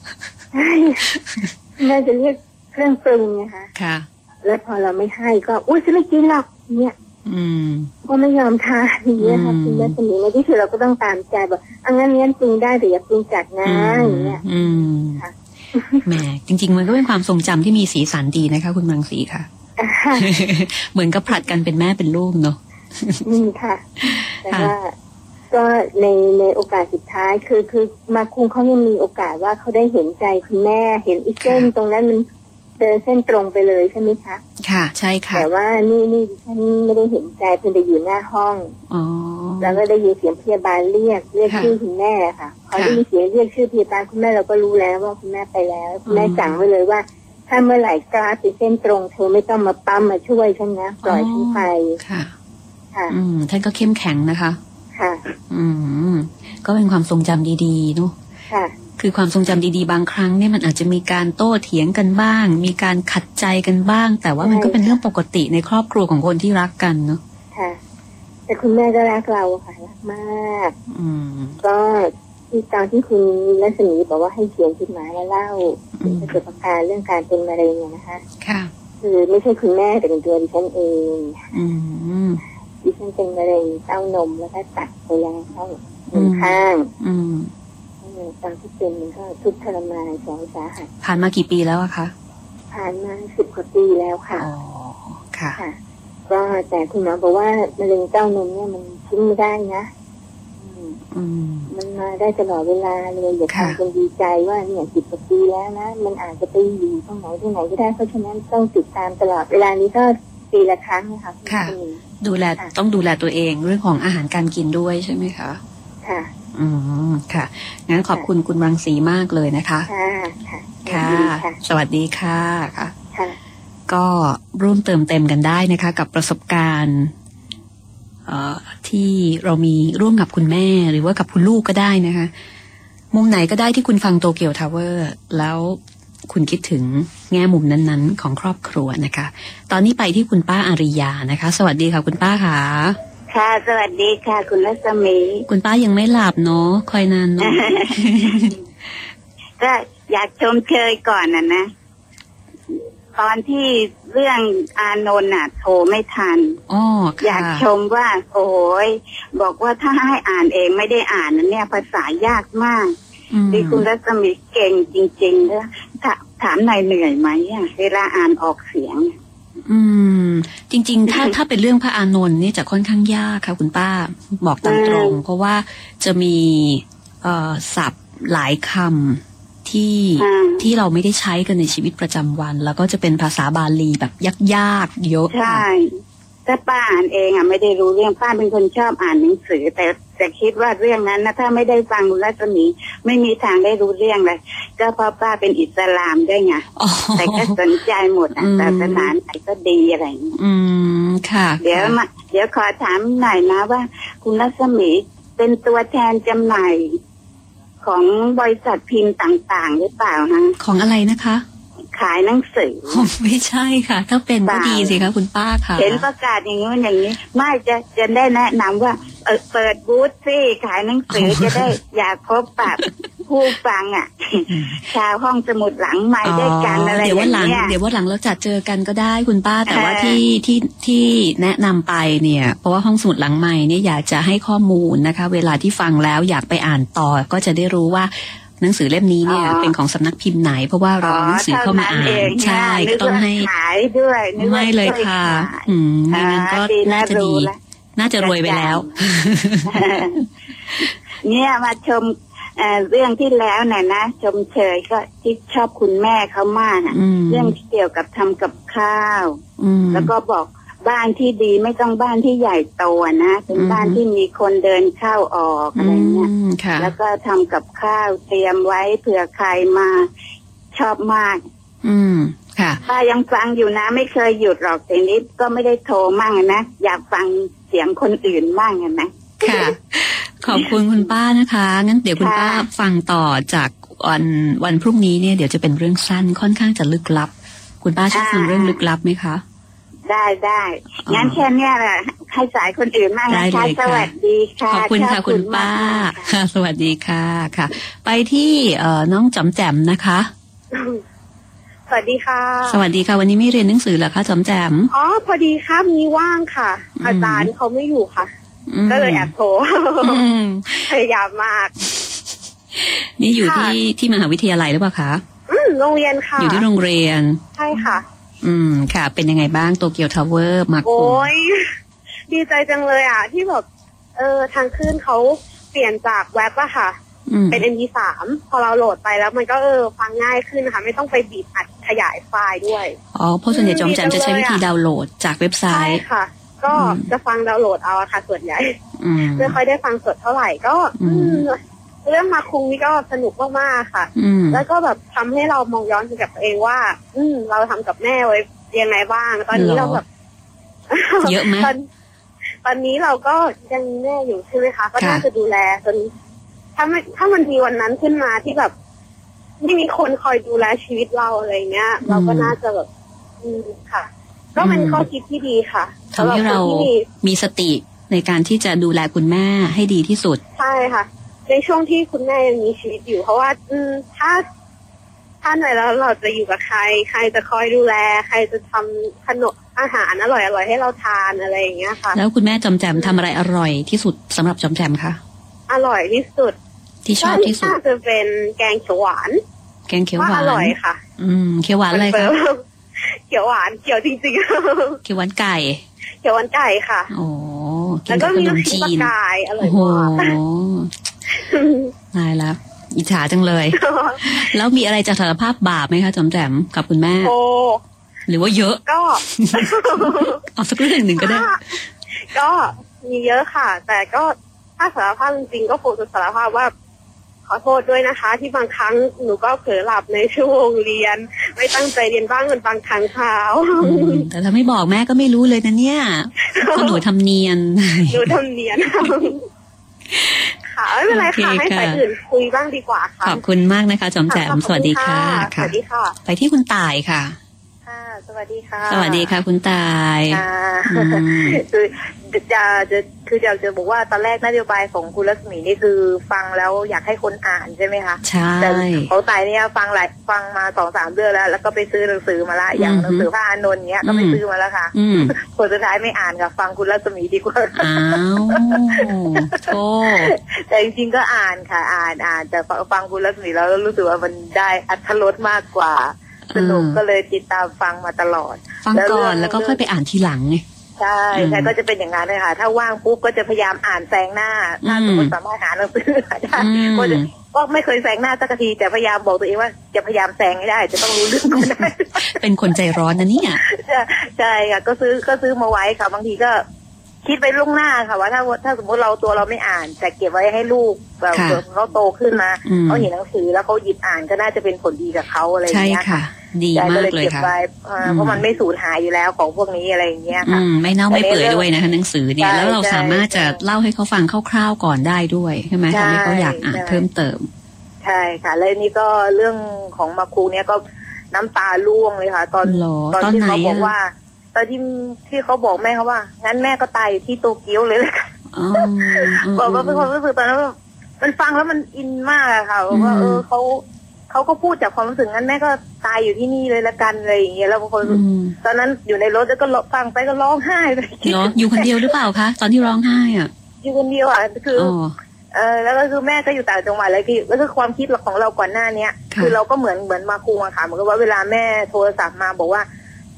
ใช่น่าจะเรียกเครื่องปรุงนะคะค่ะ แล้วพอเราไม่ให้ก็อุ้ยฉันไม่กินหรอกเนี่ยอืม ก็ไม่ยอมทานอย่างเงี้ยค่ะอืมคุณแม่สมีในที่สุดเราก็ต้องตามใจบอกอังั้นงั้นปรุงได้แต่อย่าปรุงจัดนะอย่างเงี้ยอืมค่ะแหมจริง ๆ มันก็เป็นความทรงจำที่มีสีสันดีนะคะ คุณรังสีค่ะอ่าเหมือนกับผลัดกันเป็นแม่เป็นลูกเนาะอืมค่ะ แต่ค่ะว่าก็ในในโอกาสสุดท้ายคือคือมาคุงเขายังมีโอกาสว่าเขาได้เห็นใจคุณแม่เห็นอีกเส้นตรงนั้นมันเดินเส้นตรงไปเลยใช่ไหมคะ ค่ะ ใช่ค่ะ แต่ว่านี่นี่ดิฉันไม่ได้เห็นใจเพิ่งได้อยู่หน้าห้องอ๋อแล้วก็ได้ยินเสียงพยาบาลเรียกเรียกค่ะชื่อคุณแม่ค่ะพอค่ะได้ยินเสียงเรียกชื่อพยาบาลคุณแม่เราก็รู้แล้วว่าคุณแม่ไปแล้วคุณแม่อืมสั่งไว้เลยว่า ถ้าเมื่อไหร่กราฟเป็นเส้นตรงเธอไม่ต้องมาปั๊มมาช่วยฉันนะปล่อยฉันไปค่ะ ค่ะ อืมท่านก็เข้มแข็งนะคะ ค่ะ อืมก็เป็นความทรงจำดีๆเนาะค่ะ คือความทรงจำดีๆ บางครั้งเนี่ยมันอาจจะมีการโต้เถียงกันบ้าง มีการขัดใจกันบ้าง แต่ว่ามันก็เป็นเรื่องปกติในครอบครัวของคนที่รักกันเนาะค่ะ แต่คุณแม่ก็รักเราค่ะรักมาก อืม ก็ที่ตอนที่คุณรัศมีบอกว่าให้เขียนจดหมายและเล่าอืมประสบการณ์เรื่องการเป็นมะเร็งอะนะคะ ค่ะ คือไม่ใช่คุณแม่แต่เป็นตัวดิฉันเองอืมดิฉันเป็นมะเร็งเต้านมแล้วก็ตัดไปแล้วเข้าหนึ่งข้าง อืม เออตอนที่เป็นมันก็ทุกข์ทรมานแสนสาหัสผ่านมากี่ปีแล้วอะคะผ่านมาสิบกว่าปีแล้วค่ะอ๋อค่ะค่ะก็แต่คุณหมอบอกว่ามะเร็งเต้านมเนี่ยมันทิ้งไม่ได้นะอืมอืมมันมาได้ตลอดเวลาเลยอย่าค่ะทำจนดีใจว่าเนี่ยสิบกว่าปีแล้วนะมันอาจจะไปอยู่ตรงไหนที่ไหนก็ได้เพราะฉะนั้นต้องติดตามตลอดเวลานี้ก็ปีละครั้งนะคะณค่ะผู้ชมดูแลค่ะต้องดูแลตัวเองเรื่องของอาหารการกินด้วยใช่ไหมคะ ค่ะอืมค่ะงั้นขอบคุณคุณรังสีมากเลยนะคะ ค่ะค่ะค่ะดีค่ะสวัสดีค่ะค่ะค่ะ ก็ร่วมเติมเต็มกันได้นะคะ กับประสบการณ์เอ่อที่เรามีร่วมกับคุณแม่หรือว่ากับคุณลูกก็ได้นะคะ มุมไหนก็ได้ที่คุณฟังโตเกียวทาวเวอร์แล้วคุณคิดถึงแง่มุมนั้นๆ ของครอบครัวนะคะ ตอนนี้ไปที่คุณป้าอาริยานะคะ สวัสดีค่ะคุณป้าค่ะ ค่ะ สวัสดีค่ะ คุณรัศมี คุณป้ายังไม่หลับเนาะคอยนานเนาะก็อยากชมเชยก่อนนะนะ ตอนที่เรื่องอานนท์น่ะ โทรไม่ทันอ๋ออยาค่ะกชมว่า โอ้ยบอกว่าถ้าให้อ่านเองไม่ได้อ่านนะเนี่ย ภาษายากมากอืมดีคุณรัศมีเก่งจริงๆเลยถาถามหน่อยเหนื่อยไหมอะเวลาอ่านออกเสียง อืม จริง ๆ ถ้าถ้าเป็นเรื่องพระอานนท์นี่จะค่อนข้างยากค่ะคุณป้าบอกตามตรงอืมเพราะว่าจะมีเอ่อศัพท์หลายคำที่อ่าที่เราไม่ได้ใช้กันในชีวิตประจำวัน แล้วก็จะเป็นภาษาบาลีแบบยากๆเยอะใช่ค่ะถ้าป้าอ่านเองอะไม่ได้รู้เรื่องป้าเป็นคนชอบอ่านหนังสือ แต่ แต่คิดว่าเรื่องนั้นนะถ้าไม่ได้ฟังคุณรัศมีไม่มีทางได้รู้เรื่องเลยก็เพราะป้าเป็นอิสลามด้วยไงอ๋อแต่ก็สนใจหมดอะอืมศาสนาไหนก็ดีอะไรอย่างเงี้ยอืมค่ะ เดี๋ยวมาเดี๋ยวขอถามหน่อยนะว่า คุณรัศมีเป็นตัวแทนจำหน่ายของบริษัทพิมพ์ต่าง ๆ หรือเปล่าฮะของอะไรนะคะ ขายหนังสืออ๋อไม่ใช่ค่ะ ถ้าเป็นก็เปล่าดีสิคะคุณป้าค่ะ เห็นประกาศอย่างนี้นอย่างนี้ ไม่จะจะได้แนะนำว่าเออเปิดบูธสิขายหนังสือจะได้อยากพบปะผู้ฟังอะ ชาวห้องสมุดหลังใหม่ด้วยกันอะไรอเดี๋ยววันย่างหลังเงี้ยเดี๋ยววันหลังเราจัดเจอกันก็ได้คุณป้า แต่ว่าเออที่ที่ที่แนะนำไปเนี่ย เพราะว่าห้องสมุดหลังใหม่เนี่ยอยากจะให้ข้อมูลนะคะ เวลาที่ฟังแล้วอยากไปอ่านต่อก็จะได้รู้ว่า หนังสือเล่มนี้เนี่ยเป็นของสำนักพิมพ์ไหน เพราะว่าเราเอาหนังสือเข้ามาอ่าเท่นเงใช่นึก็ต้องว่าให้ขายด้วยนึกว่าไม่เลยช่วค่ะขายอืมไม่งั้นก็อ่าดีน่าจะน่าดีรู้ละน่าจะรวยไปแล้ว เนี่ยมาชมเอ่อเรื่องที่แล้วเนี่ยนะชมเชยก็ที่ชอบคุณแม่เขามากอะอืมเรื่องที่เกี่ยวกับทำกับข้าวอืมแล้วก็บอก บ้านที่ดีไม่ต้องบ้านที่ใหญ่โตอะนะเป็นอืมบ้านที่มีคนเดินเข้าออกอะไรเงี้ยอืมค่ะแล้วก็ทำกับข้าวเตรียมไว้เผื่อใครมาชอบมาก อืมค่ะป้ายังฟังอยู่นะ ไม่เคยหยุดหรอกแต่นี้ก็ไม่ได้โทรมั่งอะนะอยากฟังเสียงคนอื่นบ้างอะนะค่ะ ขอบคุณคุณป้านะคะงั้นเดี๋ยวคุณค่ะป้าฟังต่อจากวันวันพรุ่งนี้เนี่ยเดี๋ยวจะเป็นเรื่องสั้นค่อนข้างจะลึกลับ คุณป้าชอบฟังเรื่องลึกลับไหมคะ ได้ได้อ๋องั้นแค่เนี้ยแหละให้สายคนอื่นมั่งได้นะเลคะยสค่ะวัสดีค่ะขอบคุณค่ะชคุณป้ามากๆค่ะค่ะ สวัสดีค่ะค่ะ ไปที่เอ่อน้องจอมแจมนะคะ สวัสดีค่ะะ สวัสดีค่ะ ววันนี้ไม่เรียนหนังสือเหรอคะจอมแจมอ๋อพอดีครับมีว่างค่ะอืมอาจารย์เขาไม่อยู่ค่ะอืมก็เลยแอบโทรอืมพยายามมาก นี่อยู่ค่ะที่ที่มหาวิทยาลัยหรือเปล่าคะอืมโรงเรียนค่ะ อยู่ที่โรงเรียน ใช่ค่ะ อืม ค่ะ เป็นยังไงบ้างโตเกียวทาวเวอร์มาคุโอ้มยดีใจจังเลยอะ ที่แบบเออทางคลื่นเขาเปลี่ยนจากเว็บอะค่ะอืมเป็น MP3 พอเราโหลดไปแล้วมันก็เออฟังง่ายขึ้นนะคะไม่ต้องไปบีบอัดขยายไฟล์ด้วย อ๋อ เพราะส่วนใหญ่จอมแจมจะใช้วิธีดีจังเลยอะดาวน์โหลดจากเว็บไซใช่ต์ค่ะ ก็อืมจะฟังดาวน์โหลดเอาอะค่ะส่วนใหญ่อืมไม่ค่อยได้ฟังสดเท่าไหร่ก็อืมอืม เรื่องมาคุงนี่ก็สนุกมากๆค่ะอืมแล้วก็แบบทำให้เรามองย้อนถึงกับตัวเองว่า อืมเราทำกับแม่ไว้ยังไงบ้าง ตอนนี้หรอเราแบบเยอะไหมตอนตอนนี้เราก็ยังมีแม่อยู่ใช่ไหมคะ ก็ค่ะน่าจะดูแลจนถ้าไม่ถ้ามันมีวันนั้นขึ้นมาที่แบบไม่มีคนคอยดูแลชีวิตเราอะไรเงี้ย เราก็น่าจะแบบอืมค่ะ ก็เป็นข้อคิดที่ดีค่ะทำให้เราสำบคนที่มีมีสติในการที่จะดูแลคุณแม่ให้ดีที่สุด ใช่ค่ะ ในช่วงที่คุณแม่ยังมีชีวิตอยู่ เพราะว่า อืมถ้าถ้าเหนื่อยแล้วเราจะอยู่กับใคร ใครจะคอยดูแล ใครจะทำขนมอาหารอร่อยๆให้เราทานอะไรอย่างเงี้ยค่ะ แล้วคุณแม่จอมแจมทำอะไรอร่อยที่สุดสำหรับจอมแจมคะอร่อยที่สุด ที่ชอบที่สุดน่าจะเป็นแกงเขียวหวาน แกงเขียวว่าหวาอนร่อยค่ะ อืมเขียวหวานอะไรเปิคะดเขียวหวานเขียวจริงเขียวหวานไก่ๆเขียวหวานไก่ค่ะโอ้กิแล้วนก็กับขมีนลูมกชิ้นจีปลานกายอร่อโอ้ยโหมาก ตายแล้วอิจฉาจังเลย แล้วมีอะไรจะสารภาพบาปไหมคะจอมแจมกับคุณแม่โอ้หรือว่าเยอะ ก็เอาสักเรื่องหนึ่งก็ได้ ก็มีเยอะค่ะ แต่ก็ถ้าสารภาพจริงๆก็คงจะสารภาพว่า ขอโทษด้วยนะคะ ที่บางครั้งหนูก็เผลอหลับในช่วงเรียน ไม่ตั้งใจเรียนบ้างเป็นบางครั้งเช้าอืมแต่ถ้าไม่บอกแม่ก็ไม่รู้เลยนะเนี่ยก็หนูทำเนียนหนูทำเนียน คค่ะไม่เป็นไรค่ะโอเคให้สายค่ะอื่นคุยบ้างดีกว่าค่ะขอบคุณมากนะคะจอมแจมขอบณสวัสดีค่ะสค่ะวัสดีค่ะ ไปที่คุณตายค่ะ ค่ะ สวัสดีค่ะ สวัสดีค่ะ คุณตายค่ะอืมคือจะจะคือจะจะบอกว่าตอนแรกนโยบายของคุณรัศมีนี่คือ ฟังแล้วอยากให้คนอ่านใช่ไหมคะใช่แต่ของตายเนี่ยฟังหลายฟังมาสองสามเดือนแล้ว แล้วก็ไปซื้อหนังสือมาละอย่างอือฮึหนังสือพระอานนท์เนี้ยก็ไปอืมซื้อมาแล้วค่ะอืมผลสุดท้ายไม่อ่านค่ะ ฟังคุณรัศมีดีกว่าอ้าวโธ่แต่จริงๆก็อ่านค่ะ อ่านอ่านแต่ฟังฟังคุณรัศมีแล้วรู้สึกว่ามันได้อัธรสมากกว่า สนุกก็เลยติดตามฟังมาตลอด ฟังก่อนแล้วก็ค่อยไปอ่านทีหลังไงใช่อืมใช่ก็จะเป็นอย่างนั้นเลยค่ะ ถ้าว่างปุ๊บก็จะพยายามอ่านแซงหน้าถ้าอืมสมมติสามารถหาหนังสือได้อืมก็จะก็ไม่เคยแซงหน้าสักทีแต่พยายามบอกตัวเองว่าจะพยายามแซงให้ได้ จะต้องรู้เรื่องก่อนได้เป็นคนใจร้อนนะเนี่ยใช่ใช่ค่ะก็ซื้อก็ซื้อมาไว้ค่ะบางทีก็คิดไปล่วงหน้าค่ะว่าถ้าถ้าสมมติเราตัวเราไม่อ่าน แต่เก็บไว้ให้ลูกแบบค่ะเผื่อเขาโตขึ้นมาอืมเขาเห็นหนังสือแล้วเขาหยิบอ่านก็น่าจะเป็นผลดีกับเขาอะไรอย่าใช่งเงี้ยค่ะ ดียายมาก็กเลยเลยเก็บค่ะไว้อ่าอืมเพราะมันไม่สูญหายอยู่แล้วของพวกนี้อะไรอย่างเงี้ยอืค่ะมไม่เน่าไม่เปื่อยอันนี้ด้วยนะคะหนังสือเนี่ยใช่แล้วเราใช่สามารถจะใช่เล่าให้เขาฟังคร่าวๆก่อนได้ด้วยใช่ไหมใช่ทำให้เขาอยากอ่านใช่เพิ่มเติม ใช่ค่ะ แล้วนี่ก็เรื่องของมาคูเนี่ยก็น้ำตาร่วงเลยค่ะ ตอนหรอตอนตอนที่ไหนเขาบอกอะว่า ตอนที่ที่เขาบอกแม่เขาว่า งั้นแม่ก็ตายอยู่ที่โตเกียวเลยละกันอ๋ออืมบอกว่าเป็นความรู้สึกตอนนั้นว่ามันฟังแล้วมันอินมากอะค่ะบอกว่าอืมเออเขา เขาก็พูดจากความรู้สึกงั้นแม่ก็ตายอยู่ที่นี่เลยละกันอะไรอย่างเงี้ยแล้วบางคนอืมตอนนั้นอยู่ในรถแล้วก็ฟังไปก็ร้องไห้ไปเหรออยู่คนเดียวหรือเปล่าคะตอนที่ร้องไห้อะ อยู่คนเดียวอะคือออ๋อเออแล้วก็คือแม่ก็อยู่ต่างจังหวัดเลยคือแล้วคือความคิดของเราก่อนหน้าเนี้ยค่ะคือเราก็เหมือนเหมือนมาคุงอะค่ะเหมือนกับว่าเวลาแม่โทรศัพท์มาบอกว่า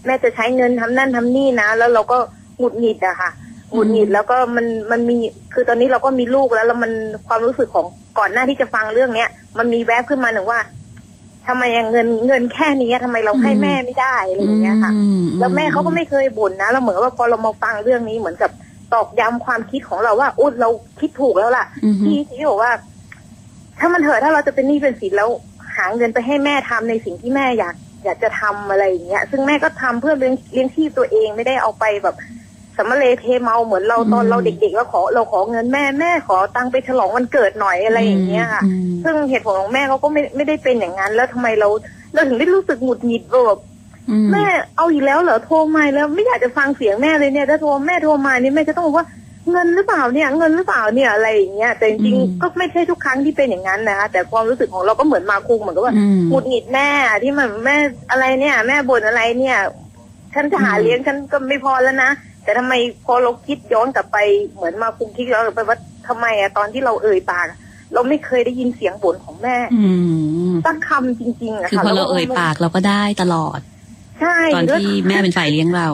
แม่จะใช้เงินทำนั่นทำนี่นะ แล้วเราก็หงุดหงิดอะค่ะหงุดหงิดแล้วก็มันมันมีคือตอนนี้เราก็มีลูกแล้วแล้วมันความรู้สึกของก่อนหน้าที่จะฟังเรื่องเนี้ย มันมีแวบขึ้นมาหนึ่งว่า ทำไมอะเงินเงินแค่นี้ทำไมเราให้แม่ไม่ได้อะไรอย่างเงี้ยค่ะอืมแล้วแม่เขาก็ไม่เคยบ่นนะแล้วเหมือนว่าพอเรามาฟังเรื่องนี้เหมือนกับตอกย้ำความคิดของเราว่าอุ้เราคิดถูกแล้วล่ะอืมที่ที่บอกว่า ถ้ามันเถอะถ้าเราจะเป็นหนี้เป็นสินแล้วหาเงินไปให้แม่ทำในสิ่งที่แม่อยากอยากจะทำอะไรอย่างเงี้ย ซึ่งแม่ก็ทำเพื่อเลี้ยงเลี้ยงชีพตัวเองไม่ได้เอาไปแบบ สำมะเลเทเมาเหมือนเราตอนอืมเราเด็กๆแล้วขอเราขอเงินแม่แม่ขอตังค์ไปฉลองวันเกิดหน่อยอะไรอย่างเงี้ยค่ะอืมซึ่งเหตุผลของแม่เขาก็ไม่ไม่ได้เป็นอย่างนั้น แล้วทำไมเราเราถึงได้รู้สึกหงุดหงิดว่าแบบอืมแม่เอาอีกแล้วเหรอโทรมาแล้วไม่อยากจะฟังเสียงแม่เลยเนี่ยถ้าโทรแม่โทรมานี่แม่จะต้องบอกว่าเงินหรือเปล่าเนี่ยเงินหรือเปล่าเนี่ยอะไรอย่างเงี้ยแต่จริงๆก็ไม่ใช่ทุกครั้งที่เป็นอย่างนั้นนะคะแต่ความรู้สึกของเราก็เหมือนมาคุงเหมือนกับว่าอืมหงุดหงิดแม่ที่มันแม่อะไรเนี่ย แม่บ่นอะไรเนี่ยฉันจะหาอืมเลี้ยงฉันก็ไม่พอแล้วนะ แต่ทำไมพอเราคิดย้อนกลับไปเหมือนมาคุงคิดย้อนกลับไปว่าทำไมอะตอนที่เราเอ่ยปากอะเราไม่เคยได้ยินเสียงบ่นของแม่อืมสักคำจริงๆอะคือค่ะพอเราแล้วเอ่ยปากเราก็ได้ตลอด ใช่ตอนแล้วที่แม่เป็นฝ่ายเลี้ยงเรา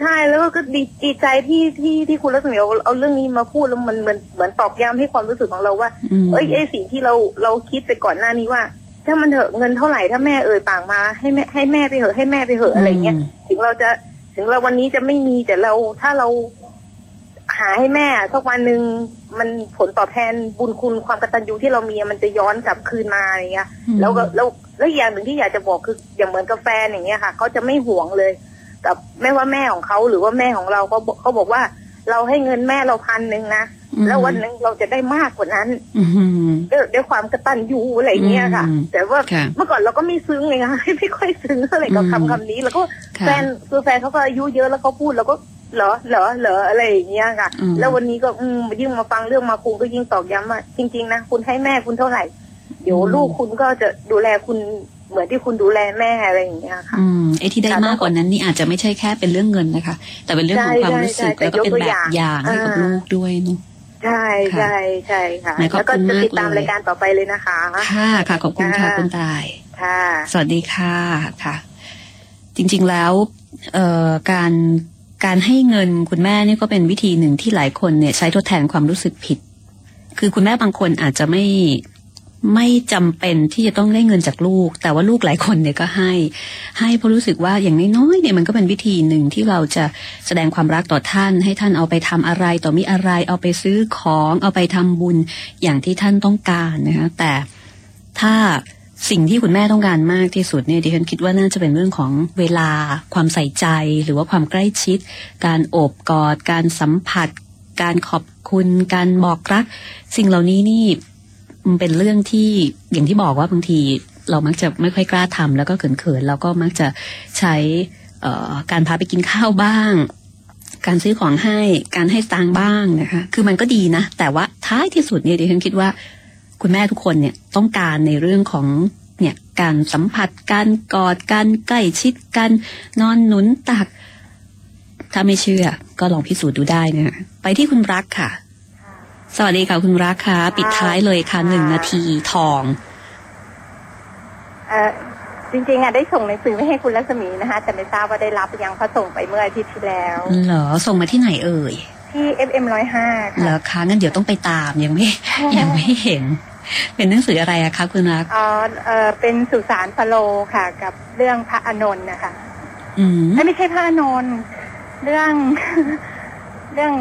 ใช่แล้วก็ดีดีใจที่ที่ที่คุณรัศมีเอาเอาเรื่องนี้มาพูดแล้วมันเหมือนเหมือนตอกย้ำให้ความรู้สึกของเราว่าอืมเอ้ยไอสิ่งที่เราเราคิดไปก่อนหน้านี้ว่าถ้ามันเถอะเงินเท่าไหร่ถ้าแม่เอ่ยปากมาให้แม่ให้แม่ไปเหอะให้แม่ไปเหอะอะไรเงี้ยอืมถึงเราจะ ถึงเราวันนี้จะไม่มีแต่เราถ้าเราหาให้แม่สักวันหนึ่งมันผลตอบแทนบุญคุณความกตัญญูที่เรามีมันจะย้อนกลับคืนมาอะไรเงี้ยแล้วก็แล้วแล้วอีกอย่างหนึ่งที่อยากจะบอกคืออย่างเหมือนกับแฟนอย่างเงี้ยค่ะเขาจะไม่ห่วงเลย กับไม่ว่าแม่ของเขาหรือว่าแม่ของเราเขาบอกเขาบอกว่า เราให้เงินแม่เราพันหนึ่งนะอืมแล้ววันหนึ่งเราจะได้มากกว่านั้นอืมด้วยด้วยความกตัญญูอะไรเงี้ยค่ะอืมแต่ว่าค่ะเมื่อก่อนเราก็ไม่ซึ้งเลยค่ะไม่ค่อยซึ้งเท่าไหร่กับอืมคำคำนี้ แล้วก็ค่ะแฟนคือแฟนเขาก็อายุเยอะแล้วเขาพูดแล้วก็เหรอเหรอเหรออะไรอย่างเงี้ยค่ะอืมแล้ววันนี้ก็อืมยิ่งมาฟังเรื่องมาคุงก็ยิ่งตอกย้ำว่าจริง ๆ นะ คุณให้แม่คุณเท่าไหร่ เดี๋ยวลูกคุณก็จะดูแลคุณ เหมือนที่คุณดูแลแม่อะไรอย่างเงี้ยค่ะ อืมไอ้ที่ได้มากกว่านั้นนี่อาจจะไม่ใช่แค่เป็นเรื่องเงินนะคะ แต่เป็นเรื่องของความรู้สึกใช่ใช่แล้วก็เป็นแต่ยกตัวแบบอย่างอย่างให้กับอ่าลูกด้วยเนาะใช่ใช่ใช่ค่ะแหมขอบแล้วก็คุณจะมากติดตามเลยรายการต่อไปเลยนะคะ ค่ะค่ะขอบคุณค่ะค่ะคุณตายค่ะ สวัสดีค่ะค่ะ จริง ๆแล้ว เอ่อการการให้เงินคุณแม่นี่ก็เป็นวิธีหนึ่งที่หลายคนเนี่ย ใช้ทดแทนความรู้สึกผิด คือคุณแม่บางคนอาจจะไม่ ไม่จำเป็นที่จะต้องได้เงินจากลูก แต่ว่าลูกหลายคนเนี่ยก็ให้ ให้เพราะรู้สึกว่าอย่างน้อยๆเนี่ยมันก็เป็นวิธีหนึ่งที่เราจะแสดงความรักต่อท่าน ให้ท่านเอาไปทำอะไรต่อมีอะไร เอาไปซื้อของ เอาไปทำบุญอย่างที่ท่านต้องการนะคะแต่ถ้าสิ่งที่คุณแม่ต้องการมากที่สุดเนี่ยดิฉันคิดว่าน่าจะเป็นเรื่องของเวลา ความใส่ใจ หรือว่าความใกล้ชิด การโอบกอด การสัมผัส การขอบคุณ การบอกรัก สิ่งเหล่านี้นี่ มันเป็นเรื่องที่อย่างที่บอกว่าบางทีเรามักจะไม่ค่อยกล้าทำแล้วก็เขินๆเราก็มักจะใช้การพาไปกินข้าวบ้าง การซื้อของให้การให้ตังค์บ้างนะคะคือมันก็ดีนะ แต่ว่าท้ายที่สุดเนี่ยดิฉันคิดว่า คุณแม่ทุกคนเนี่ยต้องการในเรื่องของเนี่ยการสัมผัสการกอดการใกล้ชิดกันนอนหนุนตัก ถ้าไม่เชื่อ ก็ลองพิสูจน์ดูได้นะไปที่คุณรักค่ะ สวัสดีค่ะคุณรักค่ะปิดท้ายเลยค่ะหนึ่งนาทีทองเออจริงๆอะได้ส่งหนังสือไปให้คุณรัศมีนะคะ แต่ไม่ทราบว่าได้รับหรือยังเพราะส่งไปเมื่ออาทิตย์ที่แล้วเหรอส่งมาที่ไหนเอ่ยที่ FM ร้อยห้าเหรค่ะอคะงั้นเดี๋ยวต้องไปตามยังไม่ยังไม่เห็น เป็นหนังสืออะไรอะคะคุณรักอ๋อเออเป็นสุสานฟาโลค่ะ กับเรื่องพระอานนท์นะคะ อืมเอ้ยไม่ใช่พระอานนท์เรื่องเรื่อง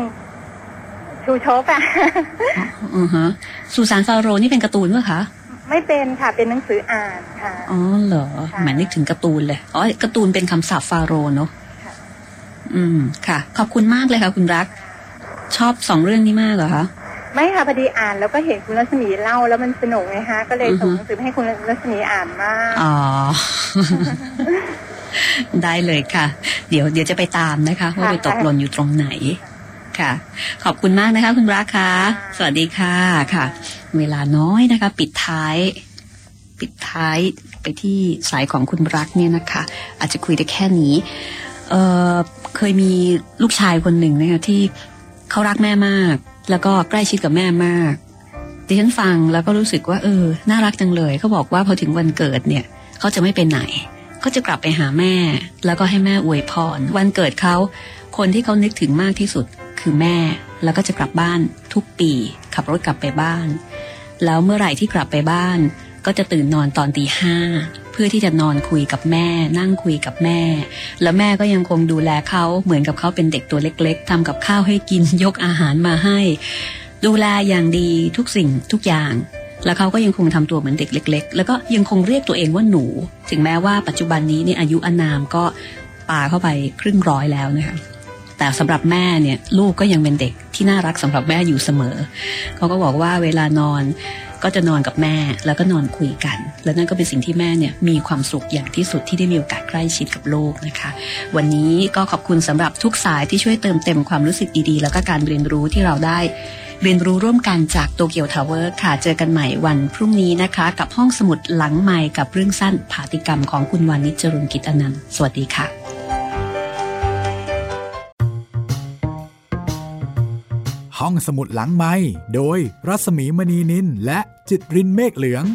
ชูชกอะอือฮะสุสานฟาโรห์นี่เป็นการ์ตูนปะคะไม่เป็นค่ะเป็นหนังสืออ่านค่ะอ๋อเหรอค่ะหมายนึกถึงการ์ตูนเลยอ๋อการ์ตูนเป็นคำศัพท์ฟาโรห์เนอะค่ะอืมค่ะ ขอบคุณมากเลยค่ะคุณรัก ชอบสองเรื่องนี้มากเหรอคะไม่ค่ะพอดีอ่านแล้วก็เห็นคุณรัศมีเล่าแล้วมันสนุกไงฮะ ก็เลยอือฮึส่งหนังสือไปให้คุณรัศมีอ่านมากอ๋อได้เลยค่ะ เดี๋ยวเดี๋ยวจะไปตามนะคะ ว่าไปตกหล่นอยู่ตรงไหน ค่ะ ขอบคุณมากนะคะ คุณรักค่ะ สวัสดีค่ะค่ะ เวลาน้อยนะคะ ปิดท้าย ปิดท้ายไปที่สายของคุณรักเนี่ยนะคะ อาจจะคุยได้แค่นี้ เเคยมีลูกชายคนหนึ่งนะคะที่เขารักแม่มาก แล้วก็ใกล้ชิดกับแม่มากดิฉันฟังแล้วก็รู้สึกว่าเออ น่ารักจังเลยเขาบอกว่าพอถึงวันเกิดเนี่ยเขาจะไม่ไปไหน เขาจะกลับไปหาแม่ แล้วก็ให้แม่อวยพร วันเกิดเขาคนที่เขานึกถึงมากที่สุดคือแม่ แล้วก็จะกลับบ้านทุกปี ขับรถกลับไปบ้าน แล้วเมื่อไหร่ที่กลับไปบ้าน ก็จะตื่นนอนตอนตีห้าเพื่อที่จะนอนคุยกับแม่ นั่งคุยกับแม่ แล้วแม่ก็ยังคงดูแลเขาเหมือนกับเขาเป็นเด็กตัวเล็ก ๆทำกับข้าวให้กินยกอาหารมาให้ ดูแลอย่างดีทุกสิ่งทุกอย่าง แล้วเขาก็ยังคงทำตัวเหมือนเด็กเล็ก ๆ แล้วก็ยังคงเรียกตัวเองว่าหนู ถึงแม้ว่าปัจจุบันนี้เนี่ยอายุอานามก็ปาเข้าไปครึ่งร้อยแล้วนะคะแต่สำหรับแม่เนี่ยลูกก็ยังเป็นเด็กที่น่ารักสำหรับแม่อยู่เสมอ เขาก็บอกว่าเวลานอนก็จะนอนกับแม่แล้วก็นอนคุยกัน แล้วนั่นก็เป็นสิ่งที่แม่เนี่ยมีความสุขอย่างที่สุดที่ได้มีโอกาสใกล้ชิดกับลูกนะคะ วันนี้ก็ขอบคุณสำหรับทุกสายที่ช่วยเติมเต็มความรู้สึกดีๆ แล้วก็การเรียนรู้ที่เราได้ เรียนรู้ร่วมกันจากโตเกียวทาวเวอร์ค่ะ เจอกันใหม่วันพรุ่งนี้นะคะ กับห้องสมุดหลังใหม่กับเรื่องสั้นผาติกรรมของคุณวาณิช จรุงกิจอนันต์สวัสดีค่ะ ห้องสมุดหลังไม้โดยรัสมีมณีนินและจิตรินเมฆเหลือง